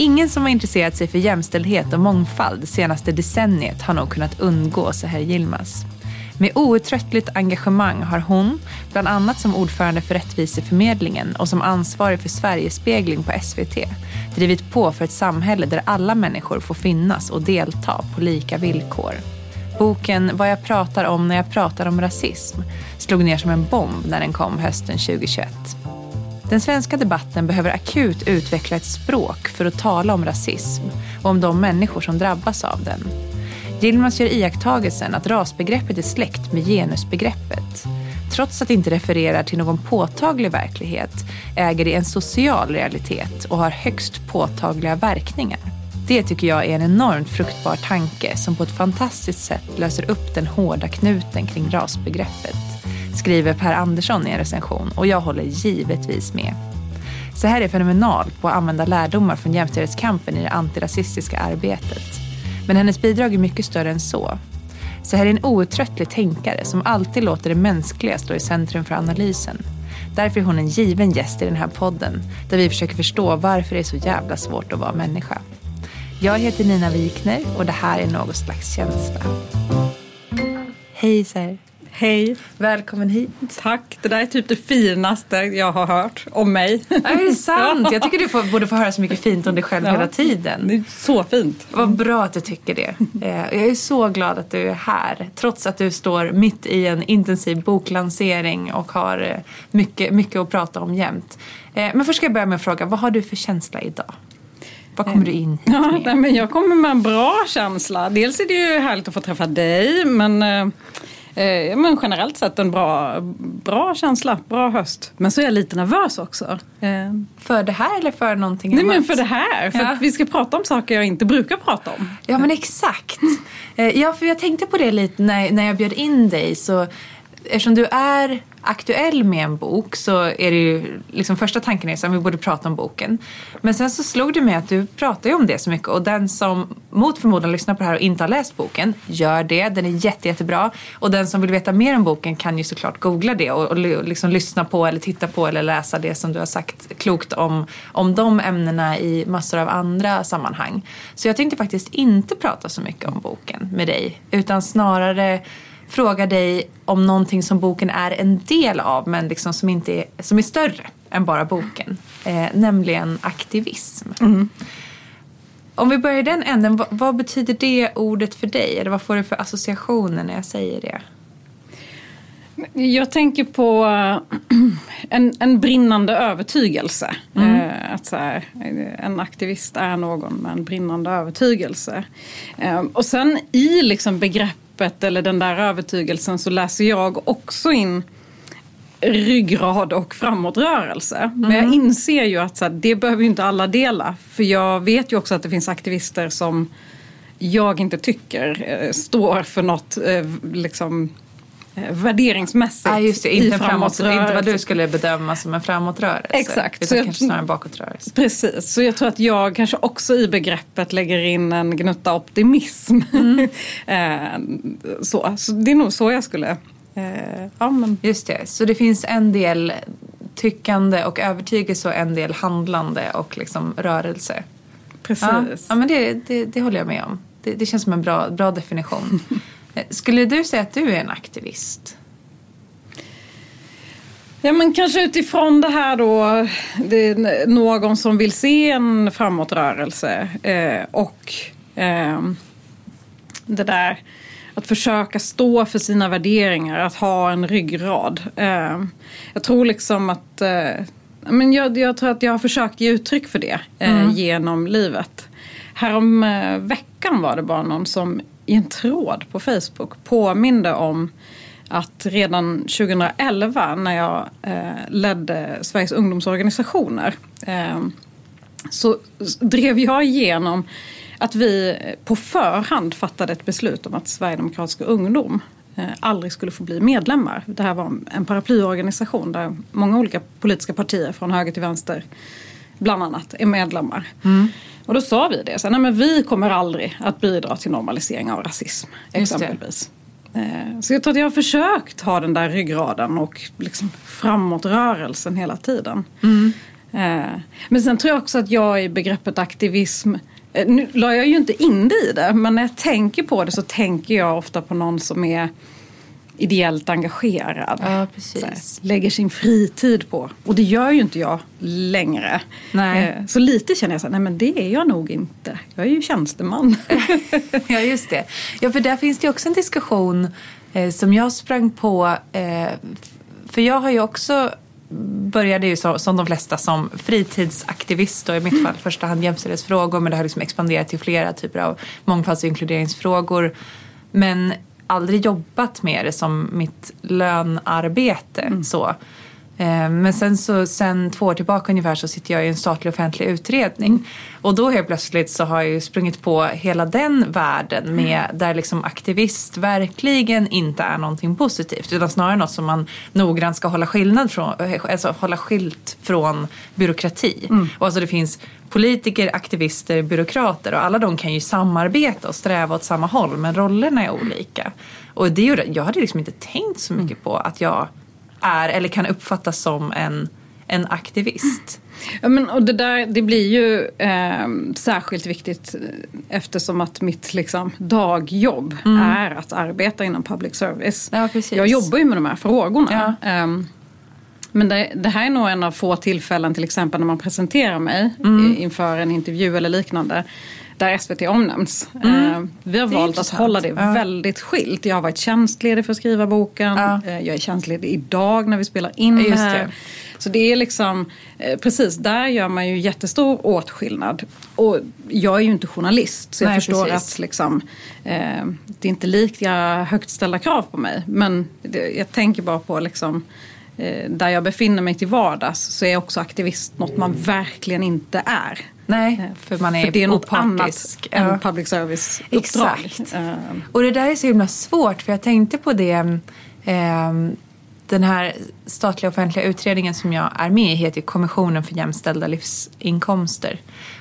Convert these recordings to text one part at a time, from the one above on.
Ingen som har intresserat sig för jämställdhet och mångfald senaste decenniet har nog kunnat undgå Seher Yilmaz. Med outtröttligt engagemang har hon, bland annat som ordförande för Rättviseförmedlingen och som ansvarig för Sverigespegling på SVT, drivit på för ett samhälle där alla människor får finnas och delta på lika villkor. Boken Vad jag pratar om när jag pratar om rasism slog ner som en bomb när den kom hösten 2021. Den svenska debatten behöver akut utveckla ett språk för att tala om rasism och om de människor som drabbas av den. Gilmans gör iakttagelsen att rasbegreppet är släkt med genusbegreppet. Trots att det inte refererar till någon påtaglig verklighet äger det en social realitet och har högst påtagliga verkningar. Det tycker jag är en enormt fruktbar tanke som på ett fantastiskt sätt löser upp den hårda knuten kring rasbegreppet, skriver Per Andersson i en recension och jag håller givetvis med. Så här är fenomenal på att använda lärdomar från jämställdhetskampen i det antirasistiska arbetet. Men hennes bidrag är mycket större än så. Så här är en outtröttlig tänkare som alltid låter det mänskliga stå i centrum för analysen. Därför är hon en given gäst i den här podden där vi försöker förstå varför det är så jävla svårt att vara människa. Jag heter Nina Wikner och det här är Något slags känsla. Hej Ser. Hej. Välkommen hit. Tack. Det där är typ det finaste jag har hört om mig. Är det sant? Jag tycker du får, borde få höra så mycket fint om dig själv ja. hela tiden. Det är så fint. Vad bra att du tycker det. Eh, jag är så glad att du är här. Trots att du står mitt i en intensiv boklansering och har eh, mycket, mycket att prata om jämt. Eh, men först ska jag börja med att fråga, vad har du för känsla idag? Vad kommer du in hit med? Ja, men jag kommer med en bra känsla. Dels är det ju härligt att få träffa dig men Eh, men generellt sett en bra, bra känsla, bra höst. Men så är jag lite nervös också. Eh. För det här eller för någonting annat? Nej men för det här, för ja. vi ska prata om saker jag inte brukar prata om. Ja men exakt. Eh, ja för jag tänkte på det lite när, när jag bjöd in dig så eftersom du är aktuell med en bok så är det ju liksom första tanken är att vi borde prata om boken. Men sen så slog det mig att du pratar ju om det så mycket och den som mot förmodan lyssnar på det här och inte har läst boken, gör det. Den är jätte, jättebra. Och den som vill veta mer om boken kan ju såklart googla det och, och liksom lyssna på eller titta på eller läsa det som du har sagt klokt om, om de ämnena i massor av andra sammanhang. Så jag tänkte faktiskt inte prata så mycket om boken med dig utan snarare fråga dig om någonting som boken är en del av men liksom som, inte är, som är större än bara boken. Eh, nämligen aktivism. Mm. Om vi börjar i den änden, vad, vad, betyder det ordet för dig? Eller vad får du för associationer när jag säger det? Jag tänker på en, en brinnande övertygelse. Mm. Eh, att så här, en aktivist är någon med en brinnande övertygelse. Eh, och sen i liksom begrepp begreppet eller den där övertygelsen så läser jag också in ryggrad och framåtrörelse. Mm. Men jag mm. inser ju att så här, det behöver ju inte alla dela. För jag vet ju också att det finns aktivister som jag inte tycker eh, står för något eh, liksom, värderingsmässigt ah, just det, inte, framåt, inte vad du skulle bedöma som en framåtrörelse. Exakt. Utan så kanske snarare en bakåtrörelse. Precis, så jag tror att jag kanske också i begreppet lägger in en gnutta optimism. Mm. Eh, så, så det är nog så jag skulle... Eh, ja, men. Just det, så det finns en del tyckande och övertygelse och en del handlande och liksom rörelse. Precis. Ja, ja men det, det, det håller jag med om. Det, det känns som en bra, bra definition. Skulle du säga att du är en aktivist? Ja men kanske utifrån det här då, det är någon som vill se en framåtrörelse eh, och eh, det där att försöka stå för sina värderingar, att ha en ryggrad. Eh, jag tror liksom att eh, men jag, jag, tror att jag har försökt ge uttryck för det eh, mm. genom livet. Härom eh, veckan var det bara någon som i en tråd på Facebook påminde om att redan 2011 när jag eh, ledde Sveriges ungdomsorganisationer eh, så drev jag igenom att vi på förhand fattade ett beslut om att Sverigedemokratiska ungdom eh, aldrig skulle få bli medlemmar. Det här var en paraplyorganisation där många olika politiska partier från höger till vänster bland annat är medlemmar. Mm. Och då sa vi det, så, nej, men vi kommer aldrig att bidra till normalisering av rasism exempelvis. Eh, så jag tror att jag har försökt ha den där ryggraden och liksom framåtrörelsen hela tiden. Mm. Eh, men sen tror jag också att jag i begreppet aktivism eh, nu la jag ju inte in det i det, men när jag tänker på det så tänker jag ofta på någon som är ideellt engagerad. Ja, precis. Lägger sin fritid på. Och det gör ju inte jag längre. Nej. Eh, så lite känner jag så här, nej men det är jag nog inte. Jag är ju tjänsteman. ja, just det. Ja, för där finns det också en diskussion eh, som jag sprang på. Eh, för jag har ju också började ju så, som de flesta som fritidsaktivist och i mitt fall första hand jämställdhetsfrågor men det har liksom expanderat till flera typer av mångfalds och inkluderingsfrågor. Men aldrig jobbat med det som mitt lönarbete. Mm. Så. Eh, men sen så sen två år tillbaka ungefär så sitter jag i en statlig offentlig utredning. Och då helt plötsligt så har jag ju sprungit på hela den världen med mm. där liksom aktivist verkligen inte är någonting positivt utan snarare något som man noggrant ska hålla skillnad från, alltså hålla skilt från byråkrati. Mm. Och alltså det finns politiker, aktivister, byråkrater och alla de kan ju samarbeta och sträva åt samma håll men rollerna är olika. Och det jag hade liksom inte tänkt så mycket mm. på att jag är eller kan uppfattas som en, en aktivist. Ja, men, och det, där, det blir ju eh, särskilt viktigt eftersom att mitt liksom, dagjobb mm. är att arbeta inom public service. Ja, jag jobbar ju med de här frågorna. Ja. Um, men det, det, här är nog en av få tillfällen till exempel när man presenterar mig mm. inför en intervju eller liknande där SVT omnämns. Mm. Eh, vi har valt att hålla det ja. väldigt skilt. Jag har varit tjänstledig för att skriva boken. Ja. Eh, jag är tjänstledig idag när vi spelar in Just det här. Det. Så det är liksom, eh, precis där gör man ju jättestor åtskillnad. Och jag är ju inte journalist så jag Nej, förstår precis. att liksom, eh, det är inte lika högt ställda krav på mig. Men det, jag tänker bara på liksom, eh, där jag befinner mig till vardags så är också aktivist något man verkligen inte är. Nej, eh, för man är för det är något opartisk. annat än public service-uppdrag. Exakt. Uh. Och det där är så himla svårt för jag tänkte på det eh, den här statliga offentliga utredningen som jag är med i heter Kommissionen för jämställda livsinkomster.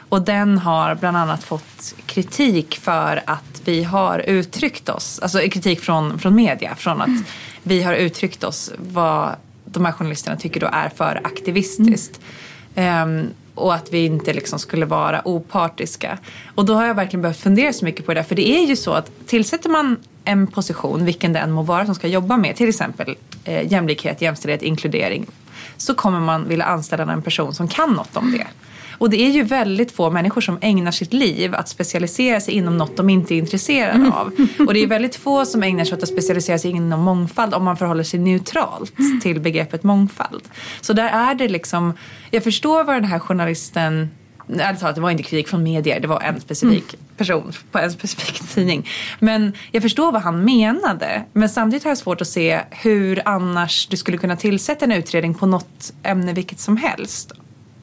Och den har bland annat fått kritik för att vi har uttryckt oss, alltså kritik från, från media, från att mm. vi har uttryckt oss vad de här journalisterna tycker då är för aktivistiskt. Mm. Um, och att vi inte liksom skulle vara opartiska. Och då har jag verkligen behövt fundera så mycket på det. där. För det är ju så att tillsätter man en position, vilken det än må vara, som ska jobba med till exempel eh, jämlikhet, jämställdhet, inkludering. Så kommer man vilja anställa en person som kan något om det. Och det är ju väldigt få människor som ägnar sitt liv att specialisera sig inom något de inte är intresserade av. Och det är väldigt få som ägnar sig åt att specialisera sig inom mångfald om man förhåller sig neutralt till begreppet mångfald. Så där är det liksom, jag förstår vad den här journalisten Ärligt talat, det var inte kritik från medier, det var en specifik mm. person på en specifik tidning. Men jag förstår vad han menade. Men samtidigt har jag svårt att se hur annars du skulle kunna tillsätta en utredning på något ämne vilket som helst.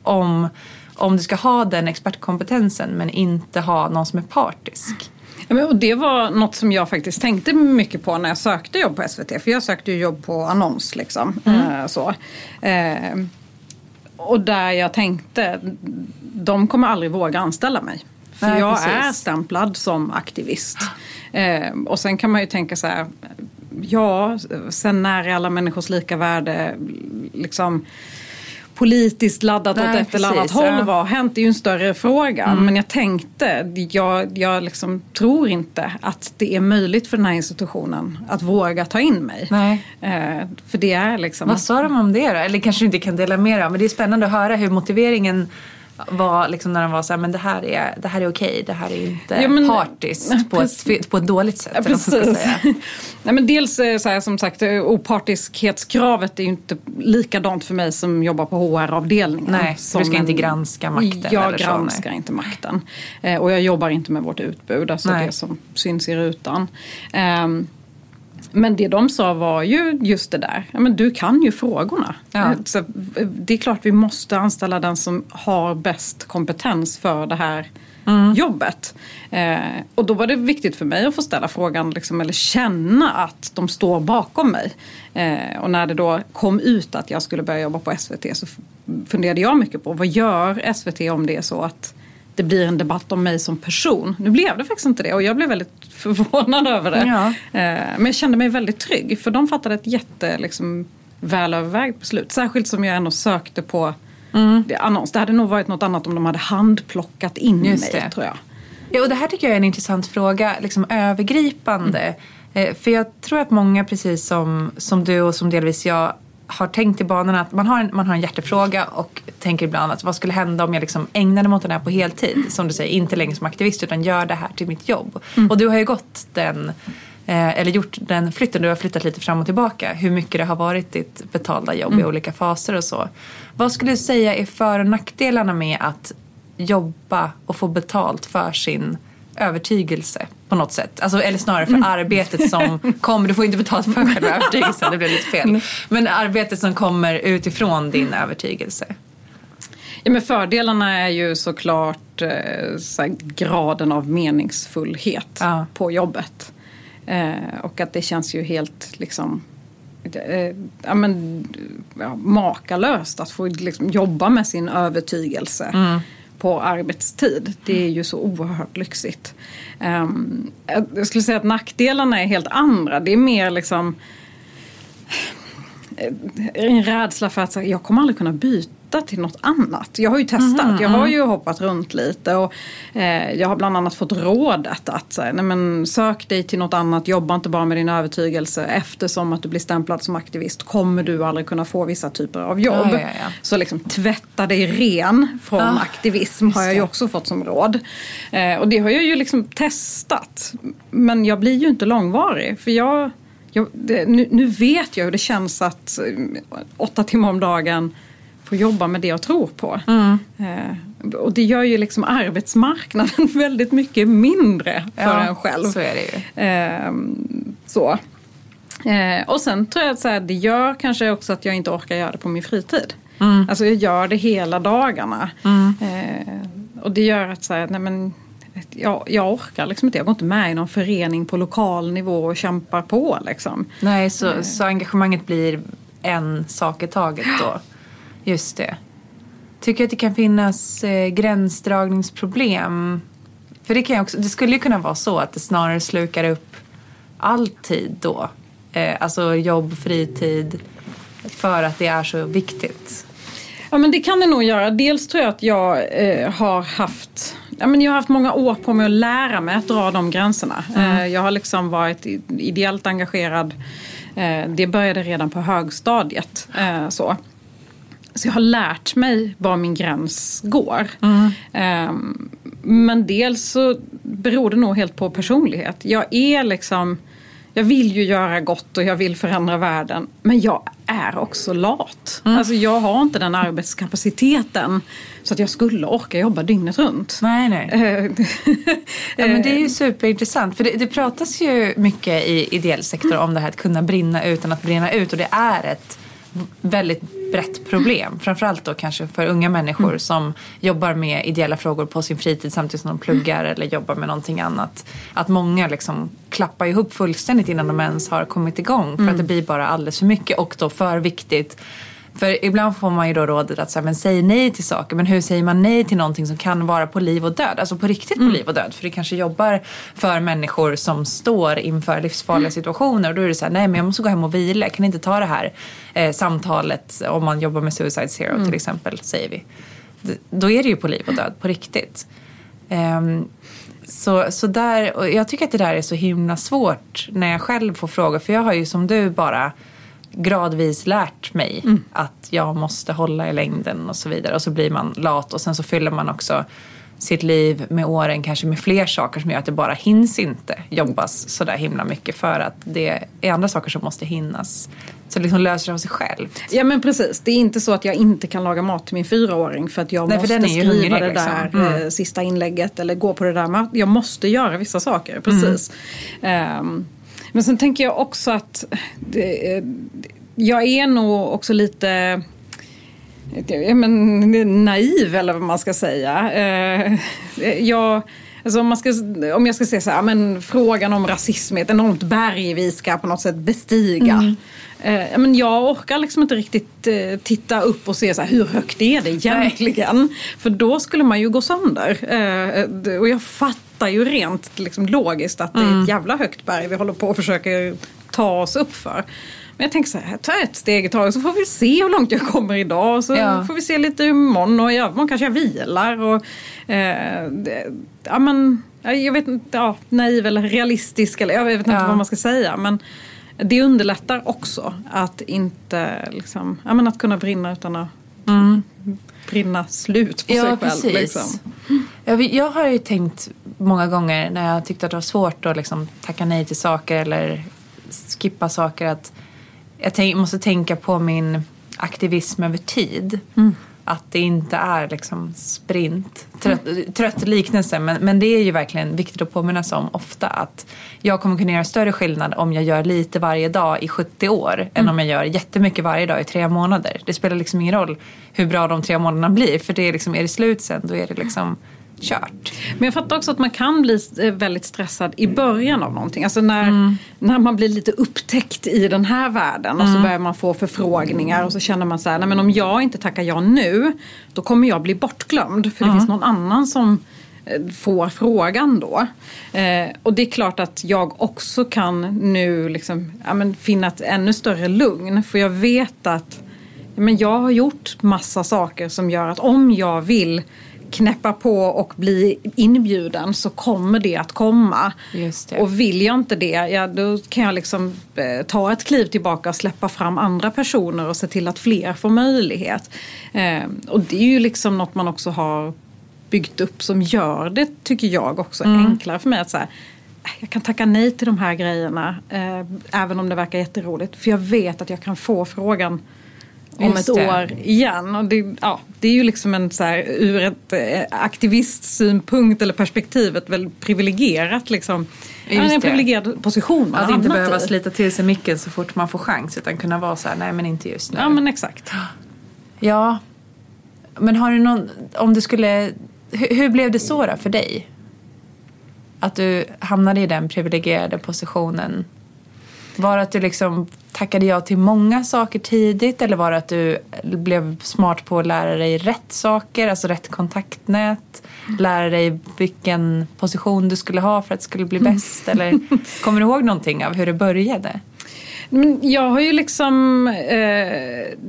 Om om du ska ha den expertkompetensen men inte ha någon som är partisk. Ja, men, och det var något som jag faktiskt tänkte mycket på när jag sökte jobb på SVT. För jag sökte ju jobb på annons. Liksom, mm. eh, så. Eh, och där jag tänkte, de kommer aldrig våga anställa mig. För Nej, jag precis. är stämplad som aktivist. Eh, och sen kan man ju tänka så här, ja, sen när är alla människors lika värde liksom politiskt laddat Nej, åt ett precis, eller annat håll. Vad har hänt? Det är ju en större fråga. Mm. Men jag tänkte, jag, jag liksom tror inte att det är möjligt för den här institutionen att våga ta in mig. Nej. Eh, för det är liksom... Vad sa de om det då? Eller kanske du inte kan dela med dig Men det är spännande att höra hur motiveringen var liksom när de var så här, men det här är, det här är okej, det här är inte ja, men, partiskt på ett, på ett dåligt sätt. Precis. Nej, men dels så här, som sagt, opartiskhetskravet är ju inte likadant för mig som jobbar på HR-avdelningen. Nej, som du ska en, inte granska makten? Jag eller granskar så, inte makten. Eh, och jag jobbar inte med vårt utbud, alltså nej. det som syns i rutan. Um, men det de sa var ju just det där, ja, men du kan ju frågorna. Ja. Eh, så det är klart vi måste anställa den som har bäst kompetens för det här mm. jobbet. Eh, och då var det viktigt för mig att få ställa frågan, liksom, eller känna att de står bakom mig. Eh, och när det då kom ut att jag skulle börja jobba på SVT så funderade jag mycket på vad gör SVT om det är så att det blir en debatt om mig som person. Nu blev det faktiskt inte det och jag blev väldigt förvånad över det. Ja. Eh, men jag kände mig väldigt trygg för de fattade ett jätte liksom, välövervägt beslut. Särskilt som jag ändå sökte på det, annons. Det hade nog varit något annat om de hade handplockat in Just mig det. tror jag. Ja, och det här tycker jag är en intressant fråga, liksom övergripande. Eh, För jag tror att många, precis som, som du och som delvis jag, har tänkt i banorna att man har, en, man har en hjärtefråga och tänker ibland att vad skulle hända om jag liksom ägnade mig åt den här på heltid? Som du säger, inte längre som aktivist utan gör det här till mitt jobb. Och du har ju gått den, eh, eller gjort den flytten, du har flyttat lite fram och tillbaka. Hur mycket det har varit ditt betalda jobb i olika faser och så. Vad skulle du säga är för och nackdelarna med att jobba och få betalt för sin övertygelse på något sätt. Alltså, eller snarare för arbetet som kommer, du får inte betalt för själva övertygelsen, det blev lite fel. Men arbetet som kommer utifrån din övertygelse. Ja, men fördelarna är ju såklart eh, så graden av meningsfullhet Ja. på jobbet. Eh, och att det känns ju helt liksom eh, ja, men, ja, makalöst att få liksom, jobba med sin övertygelse på arbetstid. Det är ju så oerhört lyxigt. Ehm, jag skulle säga att nackdelarna är helt andra. Det är mer liksom eh, en rädsla för att jag kommer aldrig kunna byta till något annat. Jag har ju testat, jag har ju hoppat runt lite och eh, jag har bland annat fått rådet att nej men, sök dig till något annat, jobba inte bara med din övertygelse eftersom att du blir stämplad som aktivist kommer du aldrig kunna få vissa typer av jobb. Ja, ja, ja. Så liksom tvätta dig ren från Ah, aktivism har jag ju också fått som råd. Eh, och det har jag ju liksom testat. Men jag blir ju inte långvarig för jag jag, det, nu, nu vet jag hur det känns att eh, åtta timmar om dagen få jobba med det jag tror på. Eh, och det gör ju liksom arbetsmarknaden väldigt mycket mindre för Ja, en själv. så är det ju. Eh, så. Eh, och sen tror jag att så här, det gör kanske också att jag inte orkar göra det på min fritid. Alltså jag gör det hela dagarna. Eh, och det gör att så här, nej men, jag, jag orkar liksom inte. Jag går inte med i någon förening på lokal nivå och kämpar på liksom. Nej, så, så engagemanget blir en sak i taget då. Just det. Tycker att det kan finnas eh, gränsdragningsproblem? För det, kan också, det skulle ju kunna vara så att det snarare slukar upp all tid då. Eh, alltså jobb, fritid. För att det är så viktigt. Ja men det kan det nog göra. Dels tror jag att jag eh, har haft Ja, men jag har haft många år på mig att lära mig att dra de gränserna. Eh, jag har liksom varit ideellt engagerad. Eh, det började redan på högstadiet. Eh, så. Så jag har lärt mig var min gräns går. Eh, men dels så beror det nog helt på personlighet. Jag är liksom... Jag vill ju göra gott och jag vill förändra världen. Men jag är också lat. Alltså jag har inte den arbetskapaciteten så att jag skulle orka jobba dygnet runt. Nej, nej. Eh, Ja, men det är ju superintressant. För det, det pratas ju mycket i ideell sektor om det här att kunna brinna utan att brinna ut. Och det är ett väldigt brett problem. Framförallt då kanske för unga människor som jobbar med ideella frågor på sin fritid samtidigt som de pluggar eller jobbar med någonting annat. Att många liksom klappar ihop fullständigt innan de ens har kommit igång. För att det blir bara alldeles för mycket och då för viktigt. För ibland får man ju då rådet att säga, men säg nej till saker. Men hur säger man nej till någonting som kan vara på liv och död? Alltså på riktigt på liv och död. För det kanske jobbar för människor som står inför livsfarliga situationer. Och då är det så här, nej men jag måste gå hem och vila. Jag kan inte ta det här eh, samtalet om man jobbar med Suicide Zero till exempel, säger vi. Då är det ju på liv och död, på riktigt. Ehm, så, så där, och jag tycker att det där är så himla svårt när jag själv får frågor. För jag har ju som du bara gradvis lärt mig att jag måste hålla i längden och så vidare. Och så blir man lat och sen så fyller man också sitt liv med åren kanske med fler saker som gör att det bara hinns inte jobbas så där himla mycket för att det är andra saker som måste hinnas. Så det liksom löser det av sig själv. Ja men precis, det är inte så att jag inte kan laga mat till min fyraåring för att jag Nej, måste skriva hungrig, det där liksom. Mm. eh, sista inlägget eller gå på det där. Jag måste göra vissa saker, precis. Ehm, men sen tänker jag också att det, eh, jag är nog också lite ja, men, naiv eller vad man ska säga. Eh, jag, alltså om, man ska, om jag ska säga så här, men frågan om rasism är ett enormt berg vi ska på något sätt bestiga. Eh, ja, men jag orkar liksom inte riktigt eh, titta upp och se så här, hur högt är det egentligen. För då skulle man ju gå sönder. Eh, och jag fattar ju rent liksom, logiskt att det är ett jävla högt berg vi håller på och försöker ta oss upp för. Men jag tänker så här, ta ett steg i taget så får vi se hur långt jag kommer idag. Så Ja. får vi se lite imorgon och i övermorgon kanske jag vilar. Och, eh, ja, men, ja, jag vet inte, ja, naiv eller realistisk eller jag vet inte Ja. vad man ska säga. Men det underlättar också att inte liksom, ja, men att kunna brinna utan att brinna slut på sig själv. precis. Liksom. Jag, har ju tänkt många gånger när jag tyckte att det var svårt att liksom tacka nej till saker eller skippa saker att jag tänk, måste tänka på min aktivism över tid. Att det inte är liksom sprint. Trött, trött liknelse men, men det är ju verkligen viktigt att påminna sig om ofta att jag kommer kunna göra större skillnad om jag gör lite varje dag i 70 år än om jag gör jättemycket varje dag i tre månader. Det spelar liksom ingen roll hur bra de tre månaderna blir för det är, liksom, är det slut sen då är det liksom kört. Men jag fattar också att man kan bli eh, väldigt stressad i början av någonting. Alltså när, när man blir lite upptäckt i den här världen och så börjar man få förfrågningar och så känner man så här, nej men om jag inte tackar ja nu då kommer jag bli bortglömd för det finns någon annan som eh, får frågan då. Eh, och det är klart att jag också kan nu liksom, ja, men finna ett ännu större lugn för jag vet att ja, men jag har gjort massa saker som gör att om jag vill knäppa på och bli inbjuden så kommer det att komma. Det. Och vill jag inte det, ja, då kan jag liksom eh, ta ett kliv tillbaka och släppa fram andra personer och se till att fler får möjlighet. Eh, och det är ju liksom något man också har byggt upp som gör det, tycker jag, också enklare för mig att säga jag kan tacka nej till de här grejerna eh, även om det verkar jätteroligt. För jag vet att jag kan få frågan om Just ett det. år igen. Och det, ja, det är ju liksom en så här, ur ett eh, aktivistsynpunkt eller perspektiv ett väldigt privilegierat liksom, ja, Just en privilegierad position man Att inte behöva i. slita till sig micken så fort man får chans utan kunna vara så här, nej men inte just nu. Ja men exakt. Ja, men har du någon, om du skulle, hur, hur blev det så då för dig? Att du hamnade i den privilegierade positionen. Var att du liksom tackade ja till många saker tidigt eller var det att du blev smart på att lära dig rätt saker, alltså rätt kontaktnät? Lära dig vilken position du skulle ha för att det skulle bli bäst? Eller kommer du ihåg någonting av hur det började? Men jag har ju liksom, eh,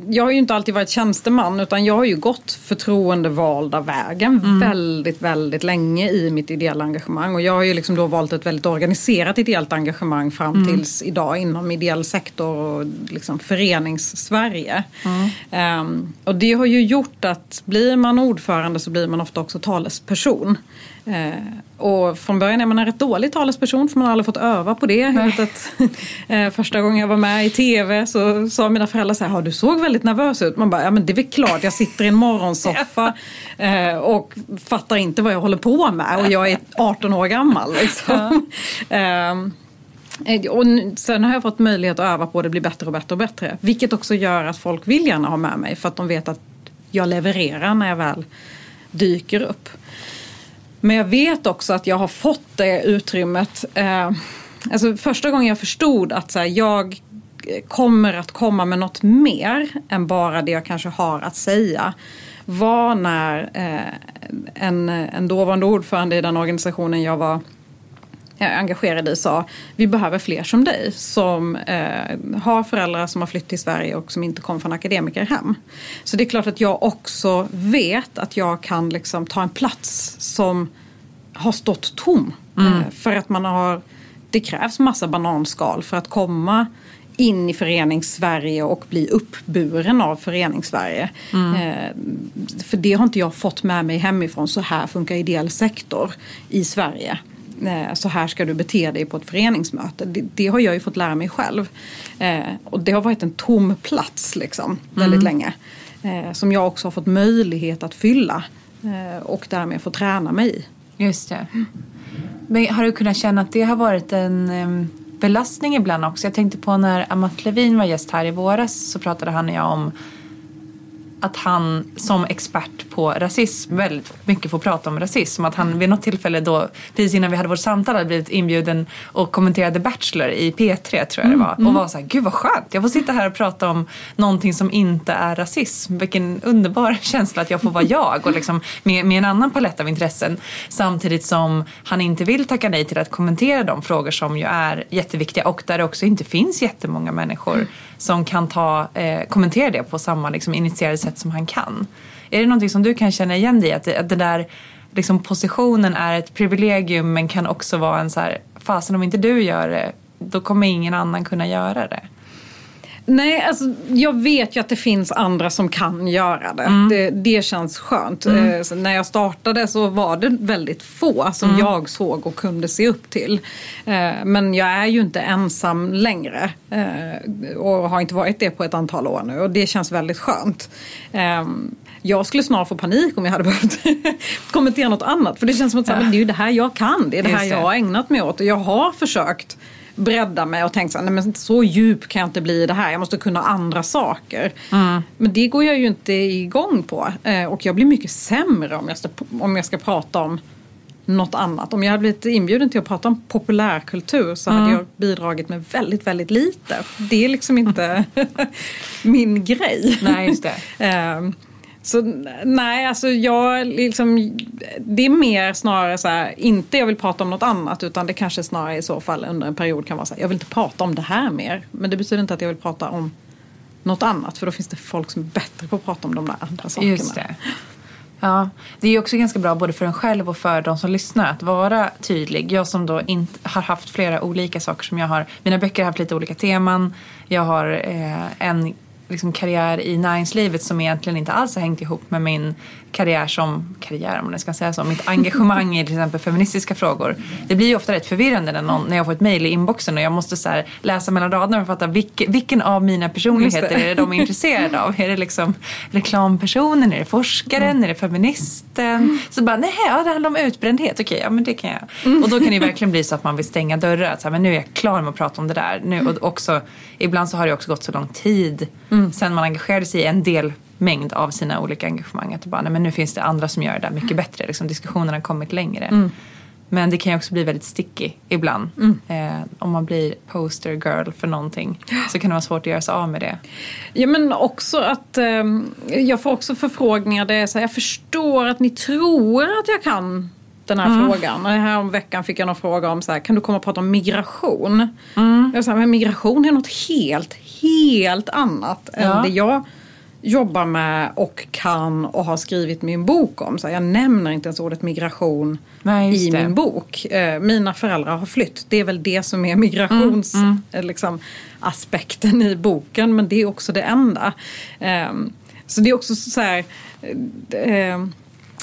jag har ju inte alltid varit tjänsteman utan jag har ju gått förtroendevalda vägen väldigt, väldigt länge i mitt ideella engagemang. Och jag har ju liksom då valt ett väldigt organiserat ideellt engagemang fram tills idag inom ideell sektor och liksom förenings-Sverige. Ehm, och det har ju gjort att blir man ordförande så blir man ofta också talesperson. Eh, och från början är man en rätt dålig talesperson för man har aldrig fått öva på det. Jag vet att, eh, första gången jag var med i tv så sa mina föräldrar så här, "Ja, du såg väldigt nervös ut. Man bara, ja men det är väl klart, jag sitter i en morgonsoffa eh, och fattar inte vad jag håller på med och jag är 18 år gammal. Liksom. Ehm, Eh, Och sen har jag fått möjlighet att öva på det bli bättre och bättre och bättre. Vilket också gör att folk vill gärna ha med mig för att de vet att jag levererar när jag väl dyker upp. Men jag vet också att jag har fått det utrymmet. Eh, alltså första gången jag förstod att så här, jag eh, kommer att komma med något mer än bara det jag kanske har att säga var när eh, en, en dåvarande ordförande i den organisationen jag var engagerade i sa vi behöver fler som dig som eh, har föräldrar som har flytt till Sverige och som inte kom från akademikerhem. Så det är klart att jag också vet att jag kan liksom ta en plats som har stått tom. Eh, för att man har, det krävs massa bananskal för att komma in i förenings-Sverige och bli uppburen av förenings-Sverige. Eh, för det har inte jag fått med mig hemifrån. Så här funkar ideell sektor i Sverige. Eh, så här ska du bete dig på ett föreningsmöte. Det, det har jag ju fått lära mig själv. Eh, och det har varit en tom plats liksom, väldigt länge. Eh, som jag också har fått möjlighet att fylla. Eh, och därmed få träna mig i. Just det. Men har du kunnat känna att det har varit en belastning ibland också? Jag tänkte på när Amat Levin var gäst här i våras så pratade han och jag om att han som expert på rasism väldigt mycket får prata om rasism. Att han vid något tillfälle då, precis innan vi hade vårt samtal, hade blivit inbjuden och kommenterade Bachelor i P3 tror jag det var. Och var så här, gud vad skönt, jag får sitta här och prata om någonting som inte är rasism. Vilken underbar känsla att jag får vara jag och liksom med, med en annan palett av intressen. Samtidigt som han inte vill tacka nej till att kommentera de frågor som ju är jätteviktiga och där det också inte finns jättemånga människor som kan ta, eh, kommentera det på samma liksom, initierade sätt som han kan. Är det någonting som du kan känna igen dig i? Att, det, att den där liksom, positionen är ett privilegium men kan också vara en så här, fasen om inte du gör det, då kommer ingen annan kunna göra det. Nej, alltså, jag vet ju att det finns andra som kan göra det. Mm. Det, det, känns skönt. Mm. Eh, när jag startade så var det väldigt få som mm. jag såg och kunde se upp till. Eh, men jag är ju inte ensam längre eh, och har inte varit det på ett antal år nu och det känns väldigt skönt. Ehm, jag skulle snart få panik om jag hade behövt kommentera något annat. För det känns som att ja. det är det här jag kan. Det är det här jag har ägnat mig åt. Och jag har försökt bredda mig och tänkt så, nej, men så djup kan jag inte bli i det här. Jag måste kunna andra saker. Mm. Men det går jag ju inte igång på. Eh, och jag blir mycket sämre om jag, ska, om jag ska prata om något annat. Om jag hade blivit inbjuden till att prata om populärkultur så mm. hade jag bidragit med väldigt, väldigt lite. Det är liksom inte min grej. Nej, just det. så nej, alltså jag liksom, det är mer snarare så här, inte jag vill prata om något annat utan det kanske snarare i så fall under en period kan vara så här, jag vill inte prata om det här mer. Men det betyder inte att jag vill prata om något annat för då finns det folk som är bättre på att prata om de där andra sakerna. Just det. Ja, det är också ganska bra både för en själv och för de som lyssnar att vara tydlig. Jag som då inte har haft flera olika saker som jag har, mina böcker har haft lite olika teman. Jag har eh, en liksom karriär i näringslivet som egentligen inte alls har hängt ihop med min karriär som, karriär om man ska säga så, mitt engagemang i till exempel feministiska frågor. Det blir ju ofta rätt förvirrande när, någon, när jag får ett mail i inboxen och jag måste så läsa mellan raderna och fatta vilk, vilken av mina personligheter är det de är intresserade av. Är det liksom reklampersonen, är det forskaren, mm. är det feministen? Mm. Så bara, nej, ja, det handlar om utbrändhet, okej, ja men det kan jag. Mm. Och då kan det verkligen bli så att man vill stänga dörrar, att så här, men nu är jag klar med att prata om det där. Nu, och också, ibland så har det också gått så lång tid mm. sen man engagerade sig i en del mängd av sina olika engagemang. Att bara, nej, men nu finns det andra som gör det där mycket bättre. Liksom, diskussionen har kommit längre. Mm. Men det kan ju också bli väldigt sticky ibland. Mm. Eh, om man blir poster girl för någonting så kan det vara svårt att göra sig av med det. Ja men också att eh, jag får också förfrågningar där jag säger jag förstår att ni tror att jag kan den här mm. frågan. Här om veckan fick jag någon fråga om så här, kan du komma och prata om migration? Mm. Jag sa, men migration är något helt, helt annat ja. än det jag jobbar med och kan och har skrivit min bok om. Så jag nämner inte ens ordet migration Nej, i min bok. Eh, mina föräldrar har flytt. Det är väl det som är migrationsaspekten mm, mm. liksom, i boken. Men det är också det enda. Eh, så det är också så här... Eh,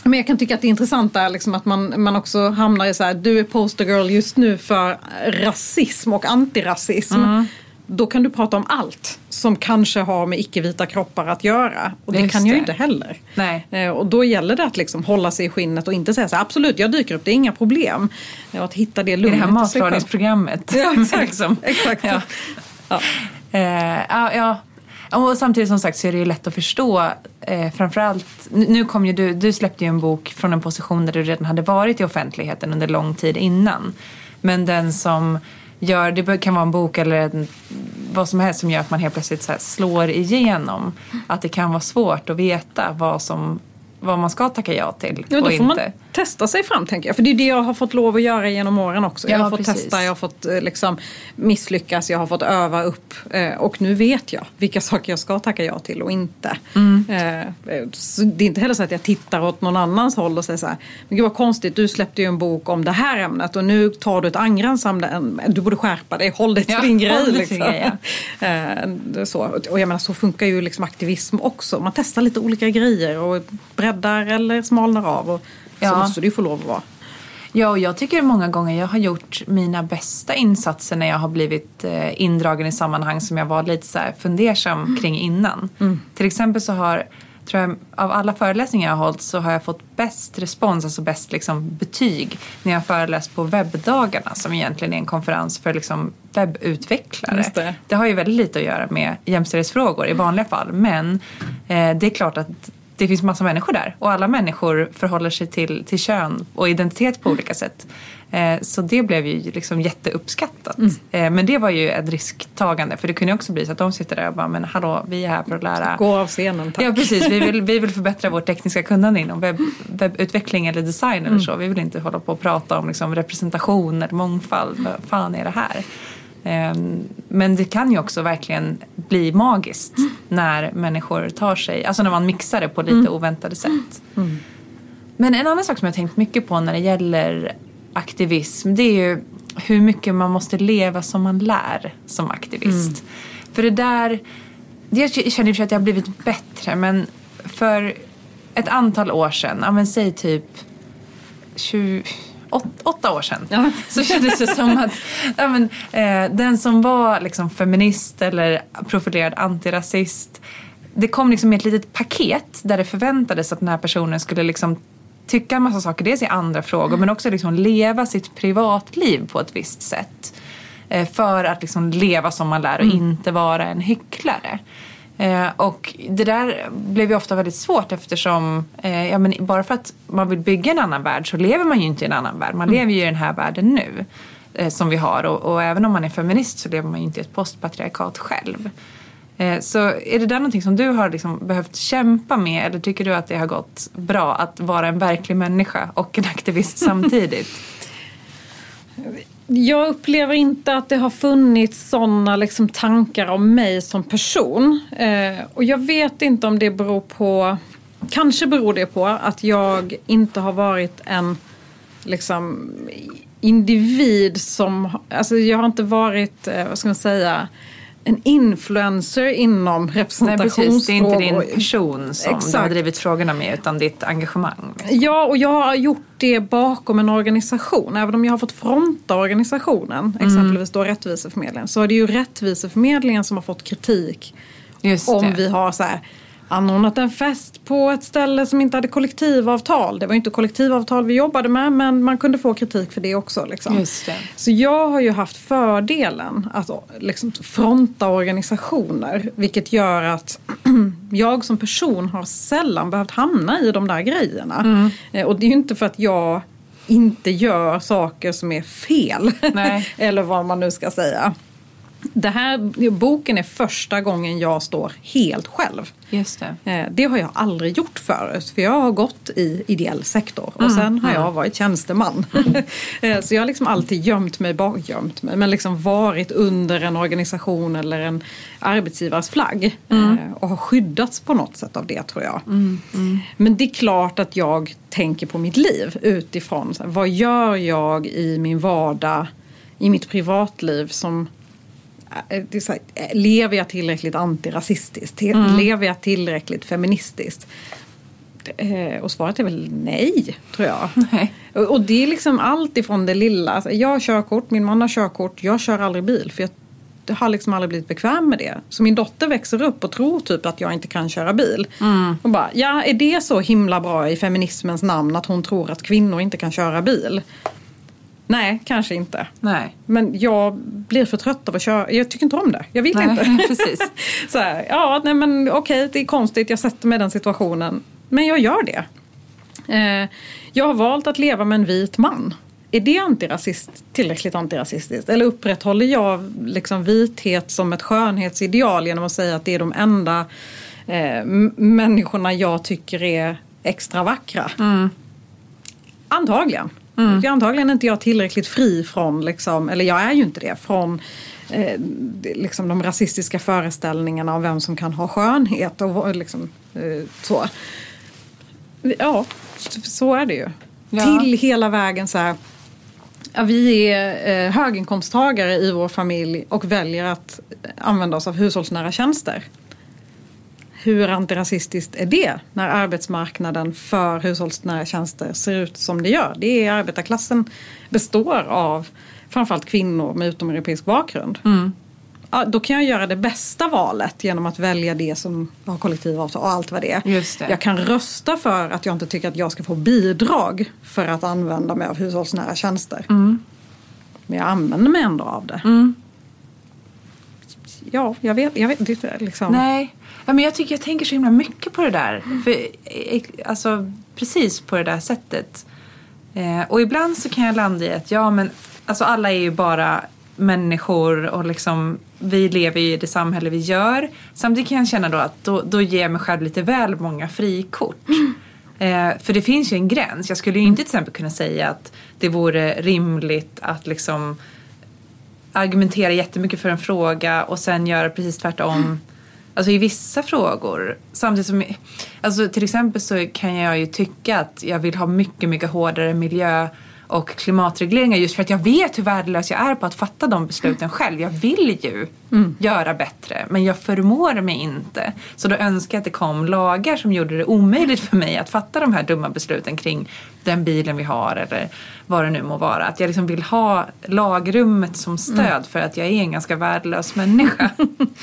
men jag kan tycka att det är intressant där liksom att man, man också hamnar i så här, du är poster girl just nu för rasism och antirasism. Mm då kan du prata om allt som kanske har med icke-vita kroppar att göra. Och det Just kan jag det. inte heller. Nej. Eh, och då gäller det att liksom hålla sig i skinnet och inte säga så här, absolut jag dyker upp, det är inga problem. Och att hitta det lugnet I det här matlagningsprogrammet. Ja, exakt. liksom. exakt. Ja. Ja. Uh, ja. Och samtidigt som sagt så är det ju lätt att förstå. Eh, framförallt, nu kom ju du, du släppte ju en bok från en position där du redan hade varit i offentligheten under lång tid innan. Men den som gör, det kan vara en bok eller en, vad som helst som gör att man helt plötsligt så slår igenom. Att det kan vara svårt att veta vad som vad man ska tacka ja till ja, och inte. Man testa sig fram tänker jag. För det är det jag har fått lov att göra genom åren också. Ja, jag har fått precis. testa, jag har fått eh, liksom, misslyckas, jag har fått öva upp. Eh, och nu vet jag vilka saker jag ska tacka ja till och inte. Mm. Eh, det är inte heller så att jag tittar åt någon annans håll och säger så här. Men gud vad konstigt, du släppte ju en bok om det här ämnet och nu tar du ett angränsande ämne. Du borde skärpa dig, håll dig till ja, din grej. Liksom. Grej, ja. så. Och jag menar så funkar ju liksom aktivism också. Man testar lite olika grejer och breddar eller smalnar av. Och ja. så måste det ju få lov att vara. Ja, och jag tycker många gånger jag har gjort mina bästa insatser när jag har blivit eh, indragen i sammanhang som jag var lite så här fundersam mm. kring innan. Mm. Till exempel så har, tror jag, av alla föreläsningar jag har hållit så har jag fått bäst respons, alltså bäst liksom, betyg när jag har föreläst på webbdagarna som egentligen är en konferens för liksom, webbutvecklare. Det. det. har ju väldigt lite att göra med jämställdhetsfrågor i vanliga fall men eh, det är klart att det finns massa människor där och alla människor förhåller sig till, till kön och identitet på olika sätt. Eh, så det blev ju liksom jätteuppskattat. Mm. Eh, men det var ju ett risktagande för det kunde också bli så att de sitter där och bara men hallå vi är här för att lära. Gå av scenen tack. Ja precis, vi vill, vi vill förbättra vårt tekniska kunnande inom webb, webbutveckling eller design mm. eller så. Vi vill inte hålla på och prata om liksom representation eller mångfald. Vad fan är det här? Eh, men det kan ju också verkligen bli magiskt mm. när människor tar sig, alltså när man mixar det på lite mm. oväntade sätt. Mm. Men en annan sak som jag tänkt mycket på när det gäller aktivism det är ju hur mycket man måste leva som man lär som aktivist. Mm. För det där, jag känner i att jag har blivit bättre men för ett antal år sedan, ja men säg typ 20, åt, åtta år sedan ja. så kändes det som att ja, men, eh, den som var liksom feminist eller profilerad antirasist det kom liksom ett litet paket där det förväntades att den här personen skulle liksom tycka en massa saker, dels i andra frågor mm. men också liksom leva sitt privatliv på ett visst sätt. Eh, för att liksom leva som man lär och mm. inte vara en hycklare. Eh, och det där blev ju ofta väldigt svårt eftersom eh, ja, men bara för att man vill bygga en annan värld så lever man ju inte i en annan värld. Man mm. lever ju i den här världen nu eh, som vi har och, och, även om man är feminist så lever man ju inte i ett postpatriarkat själv. Eh, så är det där någonting som du har liksom behövt kämpa med eller tycker du att det har gått bra att vara en verklig människa och en aktivist samtidigt? Jag upplever inte att det har funnits sådana liksom tankar om mig som person. Eh, och jag vet inte om det beror på, kanske beror det på att jag inte har varit en liksom, individ som, alltså jag har inte varit, eh, vad ska man säga, en influencer inom representationsfrågor. Nej, precis. Det är inte din person som Exakt. du har drivit frågorna med utan ditt engagemang. Liksom. Ja, och jag har gjort det bakom en organisation. Även om jag har fått fronta organisationen, mm. exempelvis då Rättviseförmedlingen, så är det ju Rättviseförmedlingen som har fått kritik om vi har så här anordnat en fest på ett ställe som inte hade kollektivavtal. Det var inte kollektivavtal vi jobbade med men man kunde få kritik för det också. Liksom. Det. Så jag har ju haft fördelen att liksom, fronta organisationer vilket gör att jag som person har sällan behövt hamna i de där grejerna. Mm. Eh, och det är ju inte för att jag inte gör saker som är fel. Eller vad man nu ska säga det här, boken är första gången jag står helt själv. Just det. Eh, det har jag aldrig gjort förut. För jag har gått i ideell sektor och mm, sen har mm. jag varit tjänsteman. Mm. Så jag har liksom alltid gömt mig, gömt mig, men liksom varit under en organisation eller en arbetsgivares flagg. Mm. Eh, och har skyddats på något sätt av det tror jag. Mm, mm. Men det är klart att jag tänker på mitt liv utifrån vad gör jag i min vardag, i mitt privatliv som Eh, här, eh, lever jag tillräckligt antirasistiskt? Mm. Lever jag tillräckligt feministiskt? Eh, och svaret är väl nej, tror jag. Nej. Och det är liksom allt ifrån det lilla. Alltså, jag har körkort, min man har körkort, jag kör aldrig bil. För jag har liksom aldrig blivit bekväm med det. Så min dotter växer upp och tror typ att jag inte kan köra bil. Mm. Och bara, ja är det så himla bra i feminismens namn att hon tror att kvinnor inte kan köra bil? Nej, kanske inte. Nej. Men jag blir för trött av att köra. Jag tycker inte om det. Jag vill nej, inte. Precis. så här, ja, nej men okej, det är konstigt. Jag sätter mig i den situationen. Men jag gör det. Eh, jag har valt att leva med en vit man. Är det antirasist, tillräckligt antirasistiskt? Eller upprätthåller jag liksom vithet som ett skönhetsideal genom att säga att det är de enda eh, människorna jag tycker är extra vackra? Mm. Antagligen. Mm. Antagligen är inte jag tillräckligt fri från, liksom, eller jag är ju inte det, från eh, liksom de rasistiska föreställningarna om vem som kan ha skönhet och liksom, eh, så. Ja, så är det ju. Ja. Till hela vägen så här. Ja, vi är eh, höginkomsttagare i vår familj och väljer att använda oss av hushållsnära tjänster hur antirasistiskt är det när arbetsmarknaden för hushållsnära tjänster ser ut som det gör? Det är arbetarklassen består av framförallt kvinnor med utomeuropeisk bakgrund. Mm. Ja, då kan jag göra det bästa valet genom att välja det som har kollektivavtal och allt vad det är. Det. Jag kan rösta för att jag inte tycker att jag ska få bidrag för att använda mig av hushållsnära tjänster. Mm. Men jag använder mig ändå av det. Mm. Ja, jag vet. Jag vet liksom. Nej, Ja, men jag, tycker, jag tänker så himla mycket på det där. För, eh, alltså, precis på det där sättet. Eh, och ibland så kan jag landa i att ja, men alltså, alla är ju bara människor och liksom, vi lever i det samhälle vi gör. Samtidigt kan jag känna då att då, då ger jag mig själv lite väl många frikort. Mm. Eh, för det finns ju en gräns. Jag skulle ju inte till exempel kunna säga att det vore rimligt att liksom argumentera jättemycket för en fråga och sen göra precis tvärtom. Alltså i vissa frågor. Samtidigt som, alltså till exempel så kan jag ju tycka att jag vill ha mycket, mycket hårdare miljö och klimatregleringar just för att jag vet hur värdelös jag är på att fatta de besluten själv. Jag vill ju mm. göra bättre men jag förmår mig inte. Så då önskar jag att det kom lagar som gjorde det omöjligt för mig att fatta de här dumma besluten kring den bilen vi har eller vad det nu må vara. Att jag liksom vill ha lagrummet som stöd mm. för att jag är en ganska värdelös människa.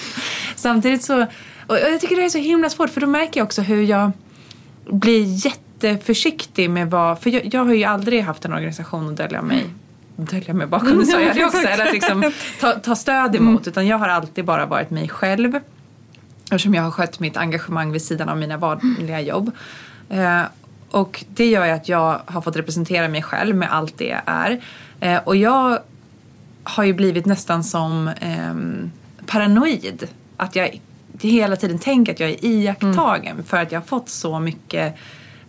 Samtidigt så, och jag tycker det är så himla svårt för då märker jag också hur jag blir jätte jätteförsiktig med vad, för jag, jag har ju aldrig haft en organisation att dölja mig dölja mig bakom, det sa jag det också, eller att liksom ta, ta stöd emot. Mm. Utan jag har alltid bara varit mig själv. Eftersom jag har skött mitt engagemang vid sidan av mina vanliga jobb. Eh, och det gör ju att jag har fått representera mig själv med allt det jag är. Eh, och jag har ju blivit nästan som eh, paranoid. Att jag hela tiden tänker att jag är iakttagen mm. för att jag har fått så mycket